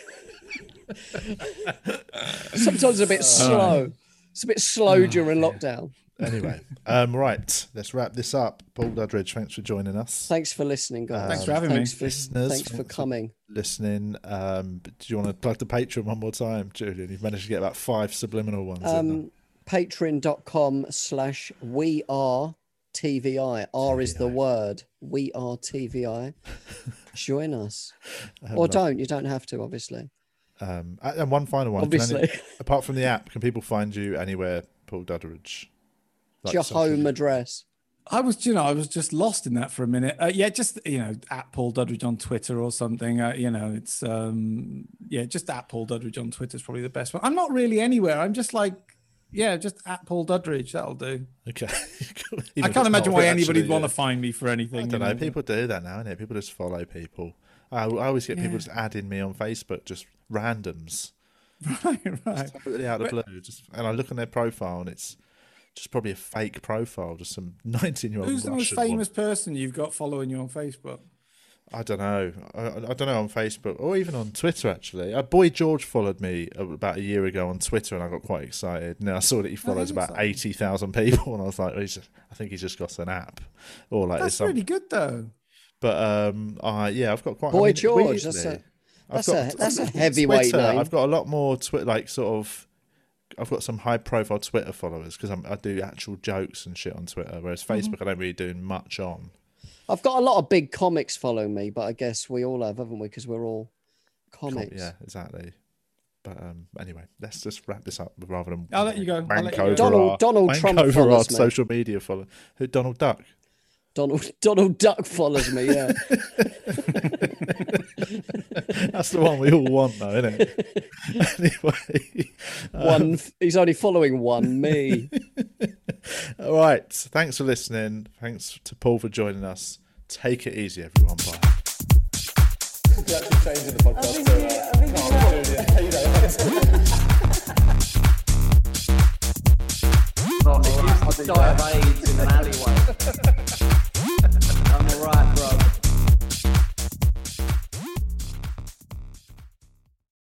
Sometimes a bit slow. It's a bit slow during lockdown. Anyway, um, right, let's wrap this up. Paul Duddridge, thanks for joining us. Thanks for listening, guys. Thanks for having thanks me. For, Listeners, thanks for thanks for- coming. Listening. Um, do you want to plug the Patreon one more time, Julian? You've managed to get about five subliminal ones. in there. Um, Patreon.com slash we are TVI. R is the word. We are TVI. [LAUGHS] Join us. Or don't. You don't have to, obviously. Um, and and one final one. Can any- Obviously. apart from the app, can people find you anywhere, Paul Duddridge? Like Your social- home address. I was, you know, I was just lost in that for a minute. Uh, yeah, just you know, at Paul Duddridge on Twitter or something. Uh, you know, it's um, yeah, just at Paul Duddridge on Twitter is probably the best one. I'm not really anywhere. I'm just like, yeah, just at Paul Duddridge. That'll do. Okay. [LAUGHS] I can't imagine why anybody would want to find me for anything. I don't know. People do that now, innit? People just follow people. I, I always get people just adding me on Facebook, just randoms, [LAUGHS] right, right. totally out of the blue. Just and I look on their profile, and it's just probably a fake profile, just some [LAUGHS] nineteen-year-old. Who's the most famous person you've got following you on Facebook? I don't know. I, I don't know on Facebook or even on Twitter. Actually, a boy George followed me about a year ago on Twitter, and I got quite excited. And I saw that he follows about exciting. eighty thousand people, [LAUGHS] and I was like, well, he's just, I think he's just got an app, or like That's some- really good though. But um, I yeah, I've got quite. Boy I mean, George, that's weirdly, a- I've that's a- that's a [LAUGHS] heavyweight Twitter, name. I've got a lot more Twitter, like sort of. I've got some high profile Twitter followers because I do actual jokes and shit on Twitter, whereas Mm-hmm. Facebook I don't really do much on. I've got a lot of big comics following me, but I guess we all have, haven't we? Because we're all Com- comics. Yeah, exactly. But um, anyway, let's just wrap this up rather than I'll let you go. I'll let you go. Donald- our, Donald wank Trump over our follows me. social media follow. Who Donald Duck? Donald [LAUGHS] Donald Duck follows me. Yeah. [LAUGHS] [LAUGHS] That's the one we all want, though, isn't it? [LAUGHS] anyway, um, one. Um, he's only following one me. [LAUGHS] all right. Thanks for listening. Thanks to Paul for joining us. Take it easy, everyone. Bye. We're actually changing the podcast. I'm alright, bro.